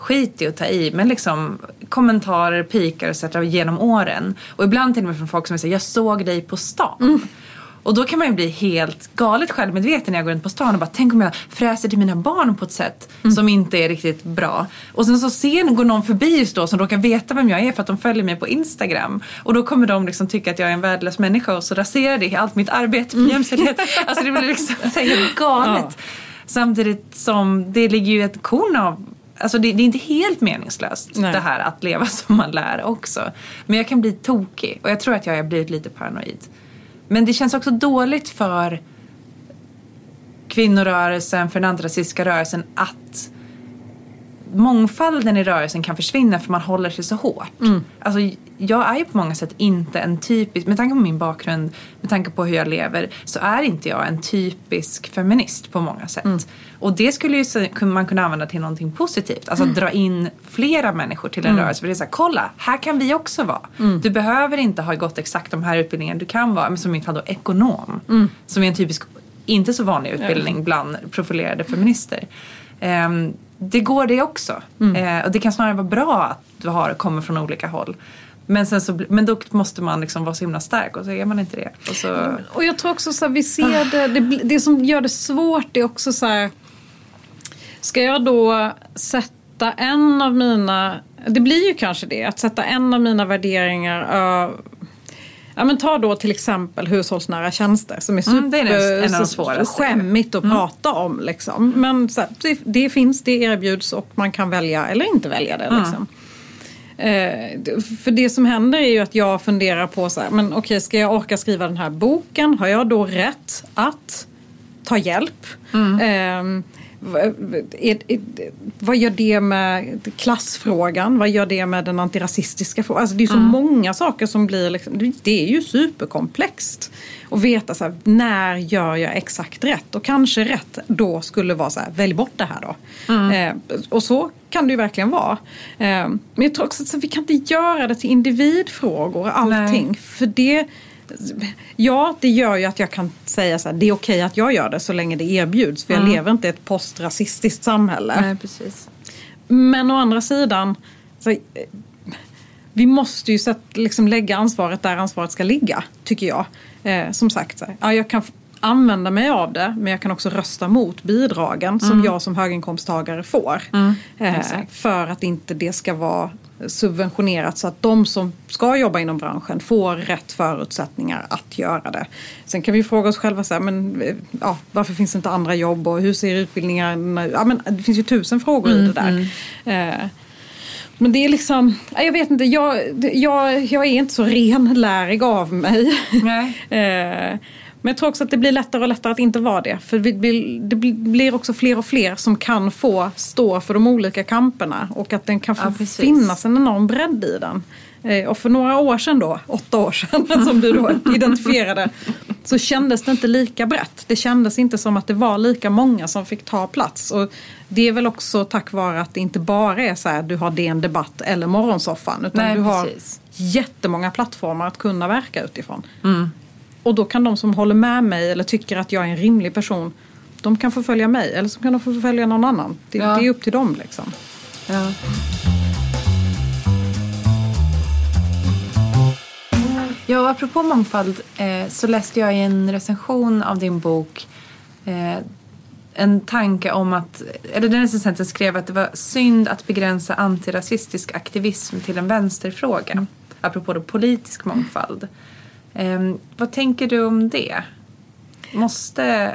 skit i att ta i, men liksom kommentarer, pikar och så genom åren. Och ibland till och med från folk som säger jag såg dig på stan. Mm. Och då kan man ju bli helt galet självmedveten när jag går runt på stan och bara tänk om jag fräser till mina barn på ett sätt mm. som inte är riktigt bra. Och sen så ser går någon förbi just då som råkar veta vem jag är för att de följer mig på Instagram. Och då kommer de liksom tycka att jag är en värdelös människa och så raserar det allt mitt arbete för mm. jämställdhet. alltså det blir liksom helt galet. Ja. Samtidigt som det ligger ju ett korn av Alltså det, det, är inte helt meningslöst Nej. det här att leva som man lär också. Men jag kan bli tokig och jag tror att jag har blivit lite paranoid. Men det känns också dåligt för kvinnorörelsen, för den antirasistiska rörelsen att mångfalden i rörelsen kan försvinna för man håller sig så hårt. Mm. Alltså, jag är ju på många sätt inte en typisk, med tanke på min bakgrund, med tanke på hur jag lever, så är inte jag en typisk feminist på många sätt. Mm. Och det skulle ju man kunna använda till någonting positivt. Alltså mm. dra in flera människor till en mm. rörelse. För det är såhär, kolla, här kan vi också vara. Mm. Du behöver inte ha gått exakt de här utbildningarna. Du kan vara, som i mitt fall då, ekonom. Mm. Som är en typisk, inte så vanlig utbildning bland profilerade feminister. Um, det går det också. Mm. Eh, och det kan snarare vara bra att du har, kommer från olika håll. Men, sen så, men då måste man liksom vara så himla stark och så är man inte det. Och, så... och jag tror också så här, vi ser det, det, det som gör det svårt är också så här. Ska jag då sätta en av mina, det blir ju kanske det, att sätta en av mina värderingar Ja, men ta då till exempel hushållsnära tjänster som är super, mm, det är en av de svåraste. skämmigt att mm. prata om. Liksom. Men här, det, det, finns, det erbjuds och man kan välja eller inte välja det. Mm. Liksom. Eh, för det som händer är ju att jag funderar på så här, men okej ska jag orka skriva den här boken? Har jag då rätt att ta hjälp? Eh, vad gör det med klassfrågan? Vad gör det med den antirasistiska frågan? Alltså det är så mm. många saker som blir... Liksom, det är ju superkomplext. Att veta så här, när gör jag exakt rätt? Och kanske rätt då skulle vara så här, välj bort det här då. Mm. Eh, och så kan det ju verkligen vara. Eh, men jag tror också att vi kan inte göra det till individfrågor allting. Nej. För det Ja, det gör ju att jag kan säga så här, det är okej att jag gör det så länge det erbjuds. För jag mm. lever inte i ett postrasistiskt samhälle. Nej, precis. Men å andra sidan, så, vi måste ju så att, liksom, lägga ansvaret där ansvaret ska ligga, tycker jag. Eh, som sagt, så här, ja, jag kan använda mig av det men jag kan också rösta mot bidragen mm. som jag som höginkomsttagare får. Mm, eh, för att inte det ska vara subventionerat så att de som ska jobba inom branschen får rätt förutsättningar att göra det. Sen kan vi fråga oss själva så här, men, ja, varför finns det inte andra jobb och hur ser utbildningarna ja, men Det finns ju tusen frågor mm, i det där. Mm. Eh, men det är liksom, jag vet inte, jag, jag, jag är inte så renlärig av mig. eh, men jag tror också att det blir lättare och lättare att inte vara det. För det blir, det också fler och fler som kan få stå för de olika kamperna. Och att den kan få ja, finnas en enorm bredd i den. Eh, och för några år sedan då, åtta år sedan som du då identifierade, så kändes det inte lika brett. Det kändes inte som att det var lika många som fick ta plats. Och det är väl också tack vare att det inte bara är så här du har DN Debatt eller Morgonsoffan. Utan Nej, du har precis. jättemånga plattformar att kunna verka utifrån. Mm. Och då kan de som håller med mig eller tycker att jag är en rimlig person de kan få följa mig eller så kan de få följa någon annan. Det, ja. det är upp till dem liksom. Ja. Ja, och apropå mångfald eh, så läste jag i en recension av din bok eh, en tanke om att, eller den recensenten skrev att det var synd att begränsa antirasistisk aktivism till en vänsterfråga. Mm. Apropå då politisk mångfald. Eh, vad tänker du om det? Måste,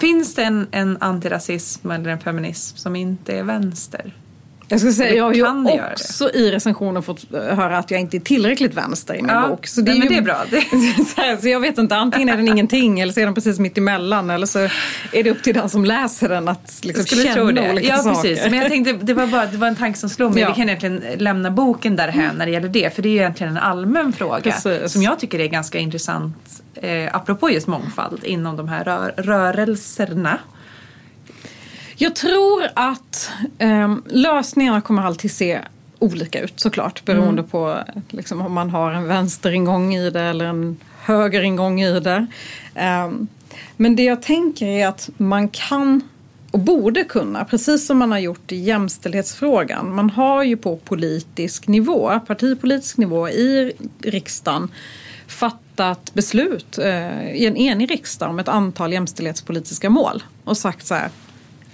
finns det en, en antirasism eller en feminism som inte är vänster? Jag ska säga, jag har ju också i recensionen fått höra att jag inte är tillräckligt vänster i min ja, bok. Så det, är ju, det är bra. så jag vet inte, antingen är den ingenting eller så är den precis mitt emellan. Eller så är det upp till den som läser den att liksom skulle känna tro det. olika ja, saker. Precis. Men jag tänkte, det var, bara, det var en tanke som slog mig. Ja. Vi kan egentligen lämna boken där här när det gäller det. För det är ju egentligen en allmän fråga precis. som jag tycker är ganska intressant. Eh, apropå just mångfald inom de här rör, rörelserna. Jag tror att eh, lösningarna kommer alltid se olika ut såklart beroende mm. på liksom, om man har en vänsteringång i det eller en högeringång i det. Eh, men det jag tänker är att man kan och borde kunna, precis som man har gjort i jämställdhetsfrågan. Man har ju på politisk nivå, partipolitisk nivå i riksdagen fattat beslut eh, i en enig riksdag om ett antal jämställdhetspolitiska mål och sagt så här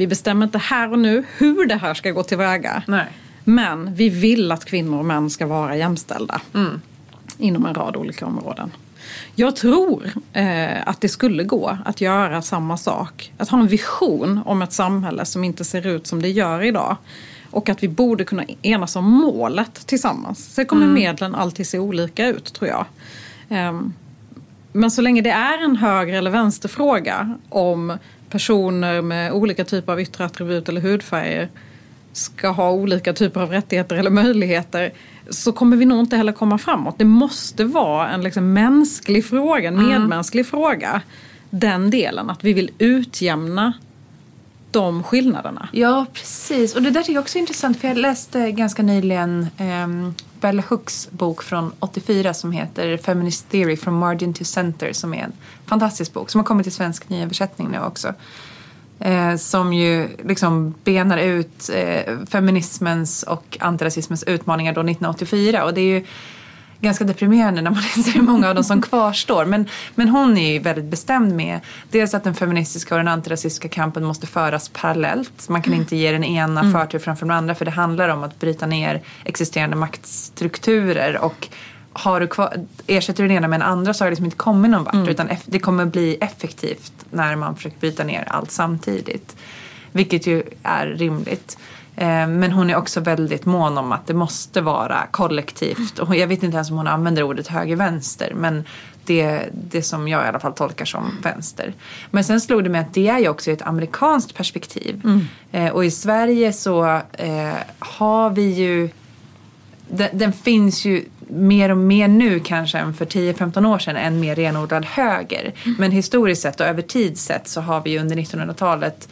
vi bestämmer inte här och nu hur det här ska gå tillväga. Nej. Men vi vill att kvinnor och män ska vara jämställda. Mm. Inom en rad olika områden. Jag tror eh, att det skulle gå att göra samma sak. Att ha en vision om ett samhälle som inte ser ut som det gör idag. Och att vi borde kunna enas om målet tillsammans. Sen kommer mm. medlen alltid se olika ut tror jag. Eh, men så länge det är en höger eller vänsterfråga om personer med olika typer av yttre attribut eller hudfärger ska ha olika typer av rättigheter eller möjligheter så kommer vi nog inte heller komma framåt. Det måste vara en liksom mänsklig fråga, en mm. medmänsklig fråga. Den delen, att vi vill utjämna de skillnaderna. Ja, precis. Och det där tycker jag också är intressant för jag läste ganska nyligen eh, Bell Hooks bok från 84 som heter Feminist Theory from Margin to Center som är en fantastisk bok som har kommit i svensk nyöversättning nu också. Eh, som ju liksom benar ut eh, feminismens och antirasismens utmaningar då 1984 och det är ju ganska deprimerande när man inser hur många av dem som kvarstår. Men, men hon är ju väldigt bestämd med dels att den feministiska och den antirasistiska kampen måste föras parallellt. Man kan inte ge den ena mm. förtur framför den andra för det handlar om att bryta ner existerande maktstrukturer och har du kvar, ersätter du den ena med den andra så har det liksom inte kommit någon vart mm. utan det kommer bli effektivt när man försöker bryta ner allt samtidigt. Vilket ju är rimligt. Eh, men hon är också väldigt mån om att det måste vara kollektivt. Och jag vet inte ens om hon använder ordet höger-vänster. Men det, det som jag i alla fall tolkar som vänster. Men sen slog det mig att det är ju också ett amerikanskt perspektiv. Mm. Eh, och i Sverige så eh, har vi ju den, den, finns ju mer och mer nu kanske än för 10-15 år sedan en mer renodlad höger. Mm. Men historiskt sett och över tid sett så har vi under 1900-talet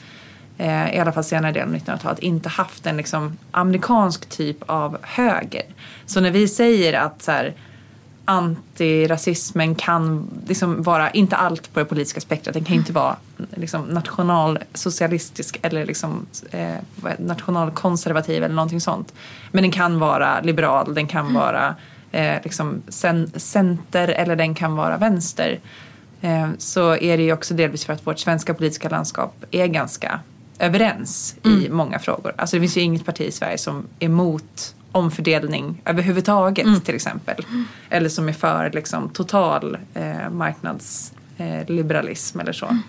eh, i alla fall senare delen av 1900-talet, inte haft en liksom, amerikansk typ av höger. Så när vi säger att så här, antirasismen kan liksom vara, inte allt på det politiska spektrat, den kan inte vara liksom, nationalsocialistisk eller liksom, eh, nationalkonservativ eller någonting sånt. Men den kan vara liberal, den kan vara eh, liksom center eller den kan vara vänster. Eh, så är det ju också delvis för att vårt svenska politiska landskap är ganska överens mm. i många frågor. Alltså det finns ju inget parti i Sverige som är emot omfördelning överhuvudtaget mm. till exempel. Eller som är för liksom, total eh, marknadsliberalism eh, eller så. Mm.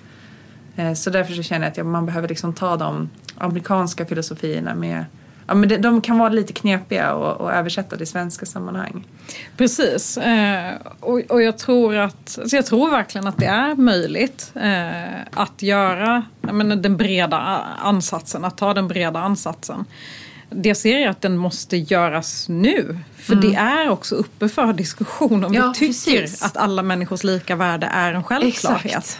Eh, så därför så känner jag att ja, man behöver liksom ta de amerikanska filosofierna med ja, men det, de kan vara lite knepiga och, och översätta till svenska sammanhang. Precis. Eh, och, och jag, tror att, alltså jag tror verkligen att det är möjligt eh, att göra menar, den breda ansatsen, att ta den breda ansatsen. Det jag ser är att den måste göras nu. För mm. det är också uppe för diskussion om ja, vi tycker precis. att alla människors lika värde är en självklarhet.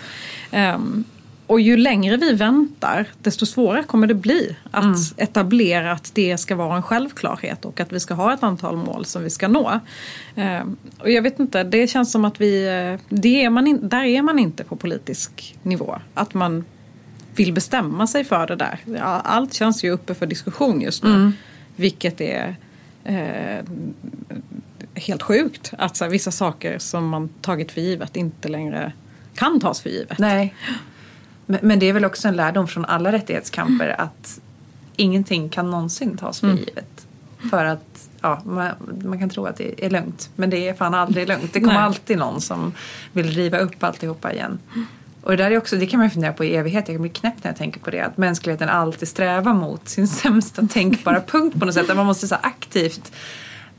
Um, och ju längre vi väntar, desto svårare kommer det bli att mm. etablera att det ska vara en självklarhet och att vi ska ha ett antal mål som vi ska nå. Eh, och jag vet inte, det känns som att vi, eh, det är man in, där är man inte på politisk nivå. Att man vill bestämma sig för det där. Allt känns ju uppe för diskussion just nu. Mm. Vilket är eh, helt sjukt att så här, vissa saker som man tagit för givet inte längre kan tas för givet. Nej. Men, det är väl också en lärdom från alla rättighetskamper att ingenting kan någonsin tas för Mm. givet. För att ja, man, man kan tro att det är lugnt men det är fan aldrig lugnt. Det kommer Nej. alltid någon som vill riva upp alltihopa igen. Och det, där är också, det kan man fundera på i evighet. Jag kan bli knäpp när jag tänker på det. Att mänskligheten alltid strävar mot sin sämsta tänkbara punkt på något sätt. Att man måste så aktivt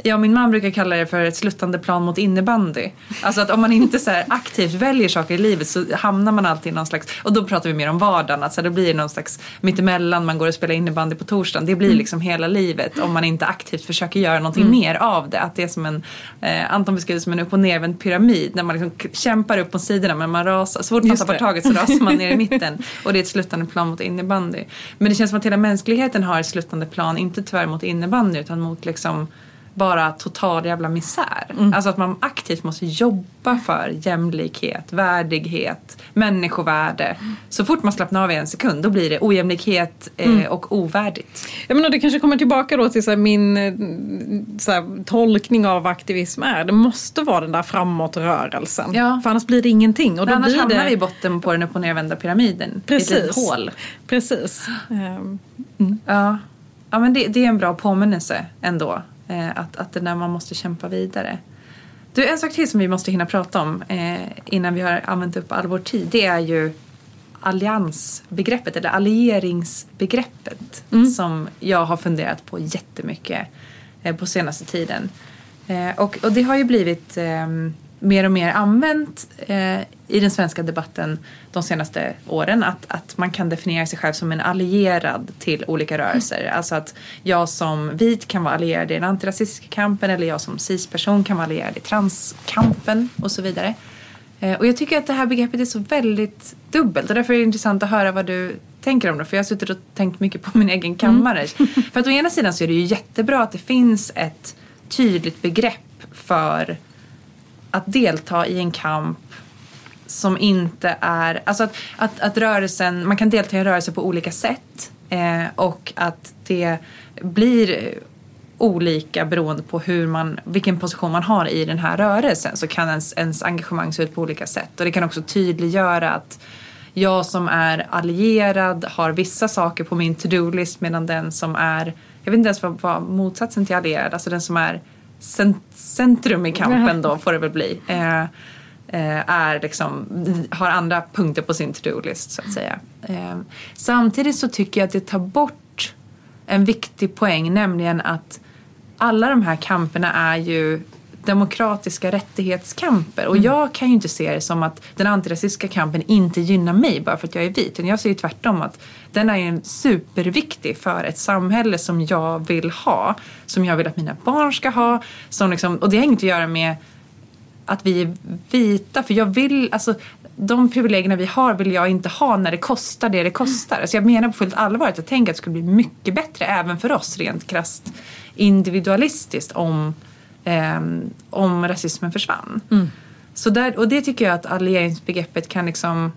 Ja, min man brukar kalla det för ett sluttande plan mot innebandy. Alltså att om man inte så här aktivt väljer saker i livet så hamnar man alltid i någon slags, och då pratar vi mer om vardagen, alltså det blir någon slags mittemellan, man går och spelar innebandy på torsdagen. Det blir liksom hela livet om man inte aktivt försöker göra någonting mer av det. Att det är som en, eh, Anton beskriver det som en upp och nervänd pyramid när man liksom kämpar upp på sidorna men man rasar, så fort man tappar taget så rasar man ner i mitten. Och det är ett sluttande plan mot innebandy. Men det känns som att hela mänskligheten har ett sluttande plan, inte tyvärr mot innebandy utan mot liksom bara total jävla misär. Alltså att man aktivt måste jobba för jämlikhet, värdighet, människovärde. Så fort man slappnar av i en sekund då blir det ojämlikhet eh, och ovärdigt. Jag menar, det kanske kommer tillbaka då till så här, min eh, så här, tolkning av vad aktivism är. Det måste vara den där framåtrörelsen. Ja. För annars blir det ingenting. Och då Annars blir hamnar det... vi i botten på den upp och nervända pyramiden. I ett Precis. litet hål. Precis. Ehm, Ja, ja men det, det är en bra påminnelse ändå. Eh, att, att det där man måste kämpa vidare. Du, en sak till som vi måste hinna prata om eh, innan vi har använt upp all vår tid. Det är ju alliansbegreppet eller allieringsbegreppet. Som jag har funderat på jättemycket eh, på senaste tiden. Eh, och, och det har ju blivit eh, mer och mer använt eh, i den svenska debatten de senaste åren. Att, att man kan definiera sig själv som en allierad till olika rörelser. Alltså att jag som vit kan vara allierad i den antirasistiska kampen eller jag som cis-person kan vara allierad i transkampen och så vidare. Eh, och jag tycker att det här begreppet är så väldigt dubbelt och därför är det intressant att höra vad du tänker om det. För jag har suttit och tänkt mycket på min egen kammare. för att å ena sidan så är det ju jättebra att det finns ett tydligt begrepp för att delta i en kamp som inte är... Alltså att, att, att rörelsen, man kan delta i en rörelse på olika sätt eh, och att det blir olika beroende på hur man, vilken position man har i den här rörelsen så kan ens, ens engagemang se ut på olika sätt. Och det kan också tydliggöra att jag som är allierad har vissa saker på min to-do-list medan den som är, jag vet inte ens vad, vad motsatsen till allierad, alltså den som är centrum i kampen då får det väl bli. Eh, eh, är liksom, har andra punkter på sin to-do-list så att säga. Eh, samtidigt så tycker jag att det tar bort en viktig poäng, nämligen att alla de här kamperna är ju demokratiska rättighetskamper. Och jag kan ju inte se det som att den antirasistiska kampen inte gynnar mig bara för att jag är vit. Jag ser ju tvärtom att den är ju superviktig för ett samhälle som jag vill ha. Som jag vill att mina barn ska ha. Som liksom, och det har inget att göra med att vi är vita. För jag vill, alltså de privilegierna vi har vill jag inte ha när det kostar det det kostar. Alltså jag menar på fullt allvar att jag tänker att det skulle bli mycket bättre även för oss rent krasst individualistiskt om, ehm, om rasismen försvann. Så där, och det tycker jag att allieringsbegreppet kan liksom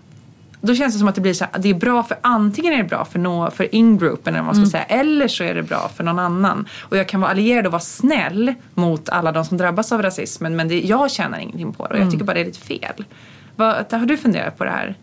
då känns det som att det blir så här, det är bra för antingen är det bra för, no, för in-groupen eller vad man ska säga eller så är det bra för någon annan. Och jag kan vara allierad och vara snäll mot alla de som drabbas av rasismen men det, jag tjänar ingenting på det och jag tycker bara det är lite fel. Vad, har du funderat på det här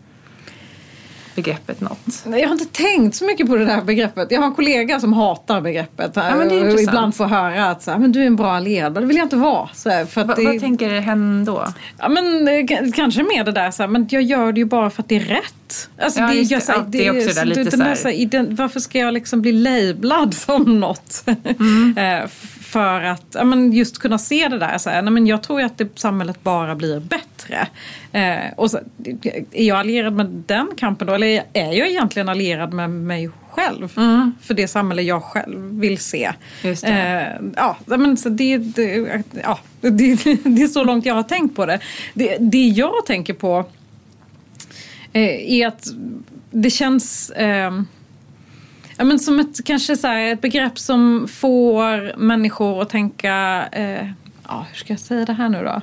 begreppet något? Jag har inte tänkt så mycket på det där begreppet. Jag har en kollega som hatar begreppet. Ja, men det är och ibland får höra att så här, men du är en bra allierad. Men det vill jag inte vara. Så här, för Va, det, Vad tänker hen då? ja, men, eh, kanske mer det där, så här, men jag gör det ju bara för att det är rätt. Alltså, Ja, just jag det. så här, Ja, det är också det där lite så här- så här, ident- Varför ska jag liksom bli lablad som något? Mm. För att ja, men just kunna se det där. Så här, nej, men jag tror ju att det, samhället bara blir bättre. Eh, och så, är jag allierad med den kampen då? Eller är jag egentligen allierad med mig själv? För det samhälle jag själv vill se. Mm. Just det. Eh, ja, men så det, det, ja, det, det är så långt jag har tänkt på det. Det, det jag tänker på eh, är att det känns eh, ja, men som ett, kanske så här, ett begrepp som får människor att tänka, eh, ja, hur ska jag säga det här nu då?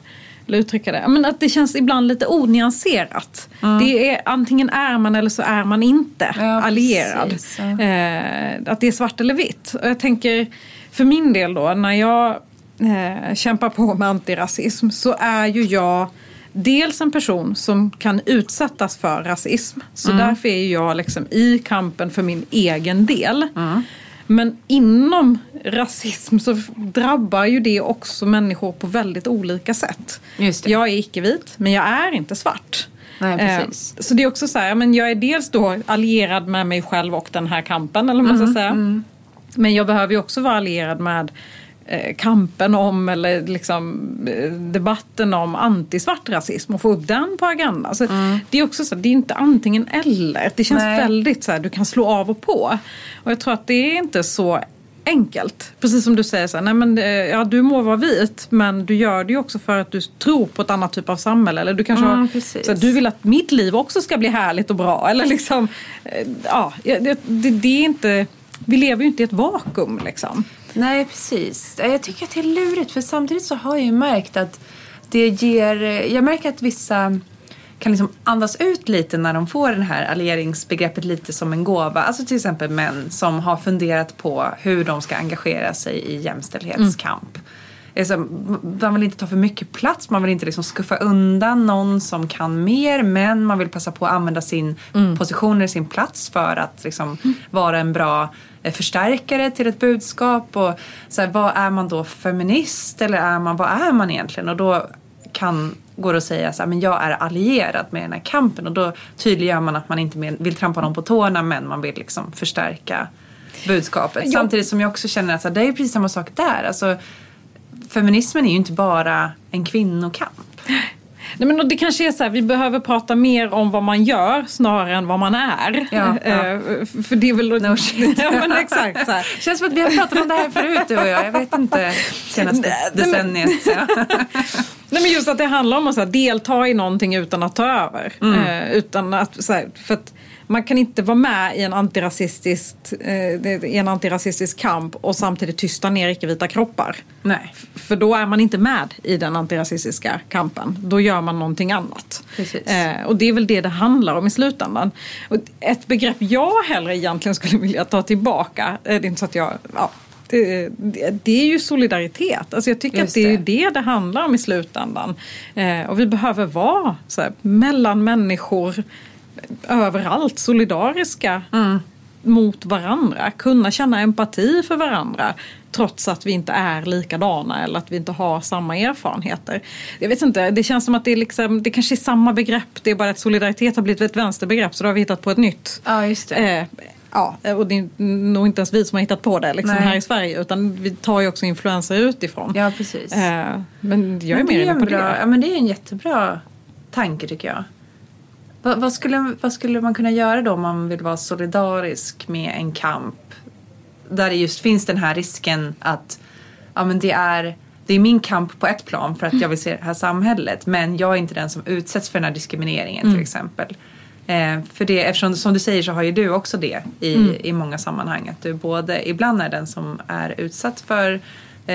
Eller uttrycka det. Men att det känns ibland lite onyanserat. Det är, antingen är man eller så är man inte Ja, allierad. precis, ja. Eh, att det är svart eller vitt. Och jag tänker för min del då, när jag eh, kämpar på med antirasism så är ju jag dels en person som kan utsättas för rasism. Så mm. därför är jag liksom i kampen för min egen del. Mm. Men inom rasism så drabbar ju det också människor på väldigt olika sätt. Jag är icke-vit, men jag är inte svart. Nej, eh. Så det är också så här, men jag är dels då allierad med mig själv och den här kampen, eller man ska mm, säga. Mm. Men jag behöver ju också vara allierad med kampen om eller liksom eh, debatten om antisvart rasism och få upp den på agendan. Så mm. Det är också så det är inte antingen eller. Det känns Nej. väldigt så här, du kan slå av och på. Och jag tror att det är inte så enkelt. Precis som du säger, så här, nej men, eh, ja, du må vara vit men du gör det ju också för att du tror på ett annat typ av samhälle. Eller du kanske mm, har, så här, du vill att mitt liv också ska bli härligt och bra. Eller liksom, ja, det, det, det är inte, vi lever ju inte i ett vakuum. Liksom. Nej, precis. Jag tycker att det är lurigt för samtidigt så har jag ju märkt att det ger... Jag märker att vissa kan liksom andas ut lite när de får det här allieringsbegreppet lite som en gåva. Alltså till exempel män som har funderat på hur de ska engagera sig i jämställdhetskamp. Mm. Alltså, man vill inte ta för mycket plats, man vill inte liksom skuffa undan någon som kan mer men man vill passa på att använda sin mm. position eller sin plats för att liksom, mm. vara en bra eh, förstärkare till ett budskap. Och, så här, vad är man då feminist eller är man, vad är man egentligen? Och då kan går att säga så här, men jag är allierad med den här kampen och då tydliggör man att man inte vill trampa någon på tårna men man vill liksom förstärka budskapet. Jag... Samtidigt som jag också känner att så här, det är precis samma sak där. Alltså, feminismen är ju inte bara en kvinnokamp. Nej, men det kanske är så här, vi behöver prata mer om vad man gör snarare än vad man är. Ja, ja. Eh, för det är väl... No shit. ja, men exakt, så här. Känns som att vi har pratat om det här förut du och jag. Jag vet inte, senaste decenniet. Nej, men just att det handlar om att så här, delta i någonting utan att ta över. Mm. Eh, utan att, så här, för att man kan inte vara med i en antirasistisk, eh, en antirasistisk kamp och samtidigt tysta ner icke-vita kroppar. Nej. För då är man inte med i den antirasistiska kampen. Då gör man någonting annat. Eh, och det är väl det det handlar om i slutändan. Och ett begrepp jag hellre egentligen skulle vilja ta tillbaka, eh, det är inte så att jag ja, det, det, är ju solidaritet. Alltså jag tycker Just att det är det. det det handlar om i slutändan. Eh, och vi behöver vara så här, mellan människor överallt solidariska mm. mot varandra. Kunna känna empati för varandra trots att vi inte är likadana eller att vi inte har samma erfarenheter. Jag vet inte, det känns som att det, är liksom, det kanske är samma begrepp, det är bara att solidaritet har blivit ett vänsterbegrepp så då har vi hittat på ett nytt. Ja, just det. Eh, Ja, och det är nog inte ens vi som har hittat på det liksom, här i Sverige utan vi tar ju också influenser utifrån. Ja, precis. Eh, men jag är men mer inne på bra, det. Ja, men det är en jättebra tanke tycker jag. Vad, vad, skulle, vad skulle man kunna göra då om man vill vara solidarisk med en kamp där det just finns den här risken att ja, men det, är, det är min kamp på ett plan för att jag vill se det här samhället men jag är inte den som utsätts för den här diskrimineringen mm. till exempel. Eh, för det, eftersom som du säger så har ju du också det i, mm. i många sammanhang. Att du både ibland är den som är utsatt för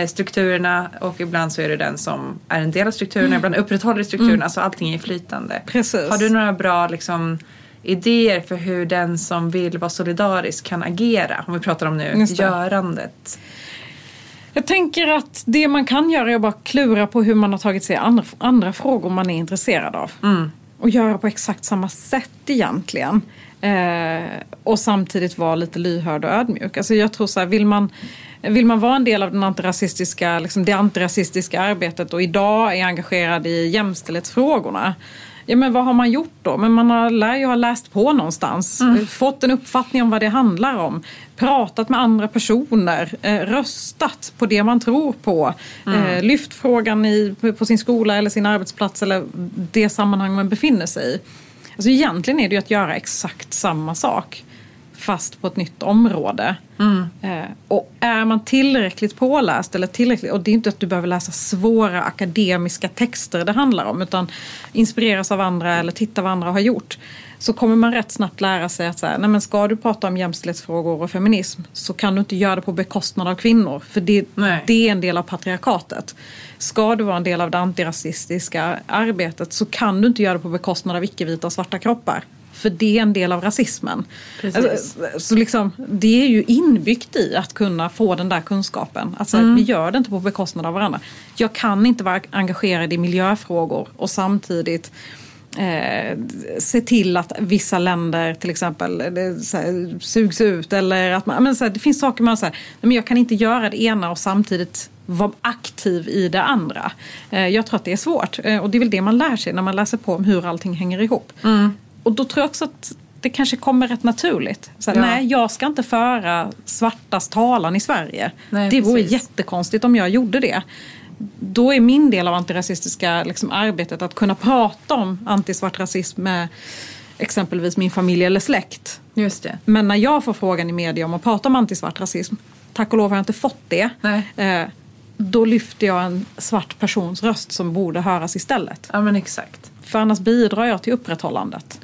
strukturerna och ibland så är du den som är en del av strukturerna, mm. ibland upprätthåller strukturerna. Mm. Alltså allting är flytande. Precis. Har du några bra liksom, idéer för hur den som vill vara solidarisk kan agera? Om vi pratar om nu görandet. Jag tänker att det man kan göra är att bara klura på hur man har tagit sig andra, andra frågor man är intresserad av. Mm och göra på exakt samma sätt egentligen. Eh, och samtidigt vara lite lyhörd och ödmjuk. Alltså jag tror så här, vill man, vill man vara en del av den antirasistiska, liksom det antirasistiska arbetet och idag är engagerad i jämställdhetsfrågorna Ja men vad har man gjort då? Men man har, lär ju ha läst på någonstans, mm. fått en uppfattning om vad det handlar om, pratat med andra personer, eh, röstat på det man tror på, mm. eh, lyft frågan i, på sin skola eller sin arbetsplats eller det sammanhang man befinner sig i. Alltså egentligen är det ju att göra exakt samma sak fast på ett nytt område. Mm. Eh, och är man tillräckligt påläst, eller tillräckligt, och det är inte att du behöver läsa svåra akademiska texter det handlar om, utan inspireras av andra eller titta vad andra har gjort. Så kommer man rätt snabbt lära sig att så här, nej men ska du prata om jämställdhetsfrågor och feminism så kan du inte göra det på bekostnad av kvinnor. För det, det är en del av patriarkatet. Ska du vara en del av det antirasistiska arbetet så kan du inte göra det på bekostnad av icke-vita och svarta kroppar. För det är en del av rasismen. Precis. Alltså, så liksom, det är ju inbyggt i att kunna få den där kunskapen. Alltså, Vi gör det inte på bekostnad av varandra. Jag kan inte vara engagerad i miljöfrågor och samtidigt eh, se till att vissa länder till exempel det, här, sugs ut. Eller att man, men, så här, det finns saker man säger, men jag kan inte göra det ena och samtidigt vara aktiv i det andra. Eh, jag tror att det är svårt eh, och det är väl det man lär sig när man läser på om hur allting hänger ihop. Och då tror jag också att det kanske kommer rätt naturligt. Så Ja. Nej, jag ska inte föra svartas talan i Sverige. Nej, det vore precis. jättekonstigt om jag gjorde det. Då är min del av antirasistiska liksom, arbetet att kunna prata om antisvart rasism med exempelvis min familj eller släkt. Just det. Men när jag får frågan i media om att prata om antisvart rasism, tack och lov har jag inte fått det. Nej. Eh, då lyfter jag en svart persons röst som borde höras istället. Ja men exakt. För annars bidrar jag till upprätthållandet.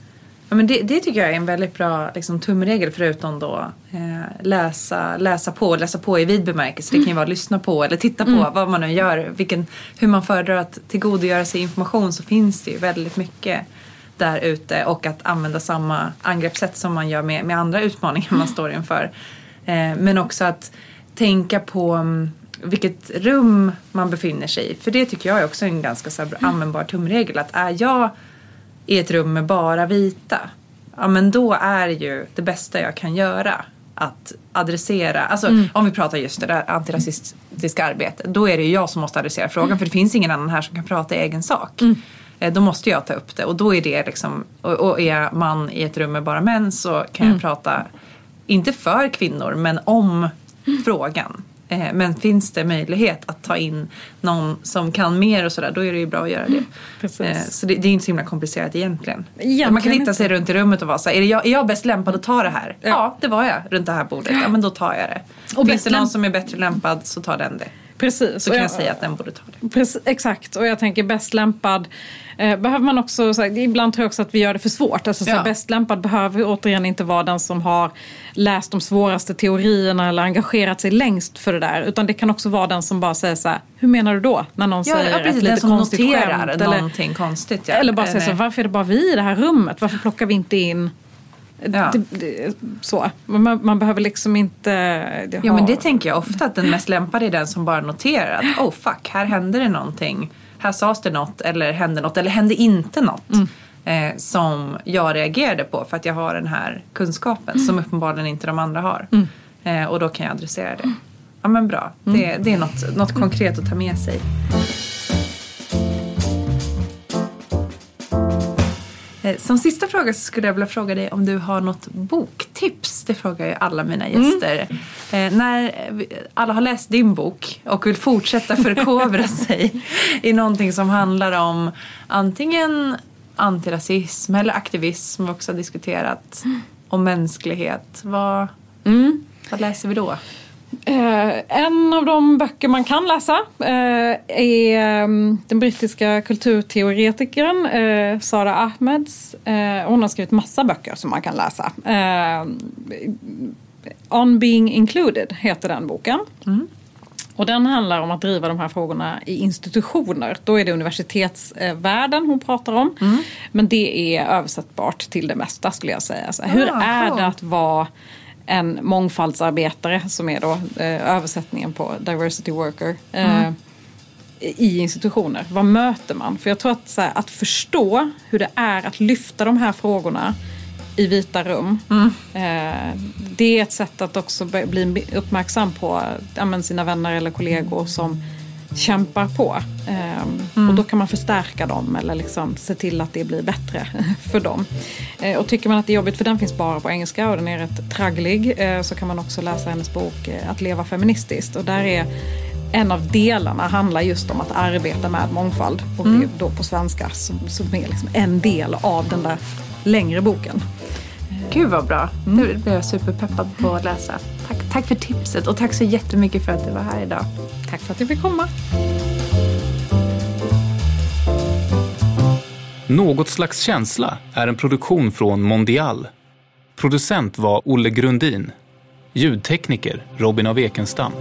Ja, men det, det tycker jag är en väldigt bra liksom, tumregel förutom då eh, läsa, läsa på, läsa på i vid bemärkelse. Det kan ju vara lyssna på eller titta på vad man nu gör. Vilken, hur man föredrar att tillgodogöra sig information så finns det ju väldigt mycket där ute och att använda samma angreppssätt som man gör med, med andra utmaningar man står inför. Eh, men också att tänka på mm, vilket rum man befinner sig i. För det tycker jag är också en ganska så här, användbar tumregel. Att är jag i ett rum med bara vita, ja men då är ju det bästa jag kan göra att adressera, alltså om vi pratar just det där antirasistiska arbetet, då är det ju jag som måste adressera frågan för det finns ingen annan här som kan prata i egen sak. Eh, Då måste jag ta upp det och då är det liksom, och, och är jag man i ett rum med bara män så kan jag prata, inte för kvinnor men om frågan. Eh, Men finns det möjlighet att ta in någon som kan mer och sådär, då är det ju bra att göra det. Precis. Eh, Så det, det är inte så himla komplicerat egentligen. Egentligen man kan hitta sig runt i rummet och vara såhär, är, jag, är jag bäst lämpad att ta det här? Ja. Ja. det var jag runt det här bordet. Ja men då tar jag det. Och Finns det någon som är bättre lämpad så tar den det. Precis. Så kan jag säga att den borde ta det. Precis, exakt, och jag tänker bäst lämpad eh, behöver man också, så här, ibland tror jag också att vi gör det för svårt. Alltså, så här, Ja. Bäst lämpad behöver återigen inte vara den som har läst de svåraste teorierna eller engagerat sig längst för det där. Utan det kan också vara den som bara säger så här, hur menar du då? När någon Ja, säger ja precis, ett lite konstigt skämt. Eller, någonting konstigt. Ja. eller bara säger så, varför är det bara vi i det här rummet? Varför plockar vi inte in Ja. det, det, så. Man, man behöver liksom inte... Det Ja men det tänker jag ofta att den mest lämpade är den som bara noterar att oh fuck, här hände det någonting. Här sades det något eller hände något eller hände inte något. Eh, som jag reagerade på för att jag har den här kunskapen som uppenbarligen inte de andra har. Eh, och då kan jag adressera det. Ja men bra, det, det är något, något konkret att ta med sig. Som sista fråga så skulle jag vilja fråga dig om du har något boktips. Det frågar ju alla mina gäster. Eh, när vi- alla har läst din bok och vill fortsätta förkovra sig i någonting som handlar om antingen antirasism eller aktivism, vi också har diskuterat, och mänsklighet. Vad, vad läser vi då? Eh, en av de böcker man kan läsa eh, är um, den brittiska kulturteoretikern eh, Sara Ahmeds. Eh, hon har skrivit massa böcker som man kan läsa. Eh, On being included heter den boken. Och den handlar om att driva de här frågorna i institutioner. Då är det universitetsvärlden hon pratar om. Men det är översättbart till det mesta skulle jag säga. Så, hur Ah, är det att vara en mångfaldsarbetare som är då eh, översättningen på diversity worker eh, i institutioner. Vad möter man? För jag tror att, så här, att förstå hur det är att lyfta de här frågorna i vita rum. Eh, det är ett sätt att också bli uppmärksam på ja, sina vänner eller kollegor som kämpar på. Eh, Och då kan man förstärka dem eller liksom se till att det blir bättre för dem. Eh, och tycker man att det är jobbigt, för den finns bara på engelska och den är rätt tragglig, eh, så kan man också läsa hennes bok eh, Att leva feministiskt. Och där är en av delarna handlar just om att arbeta med mångfald. Och det är då på svenska som, som är liksom en del av den där längre boken. Gud vad bra. Nu blev jag superpeppad på att läsa. Tack, tack för tipset och tack så jättemycket för att du var här idag. Tack för att jag fick komma. Något slags känsla är en produktion från Mondial. Producent var Olle Grundin. Ljudtekniker Robin av Ekenstam.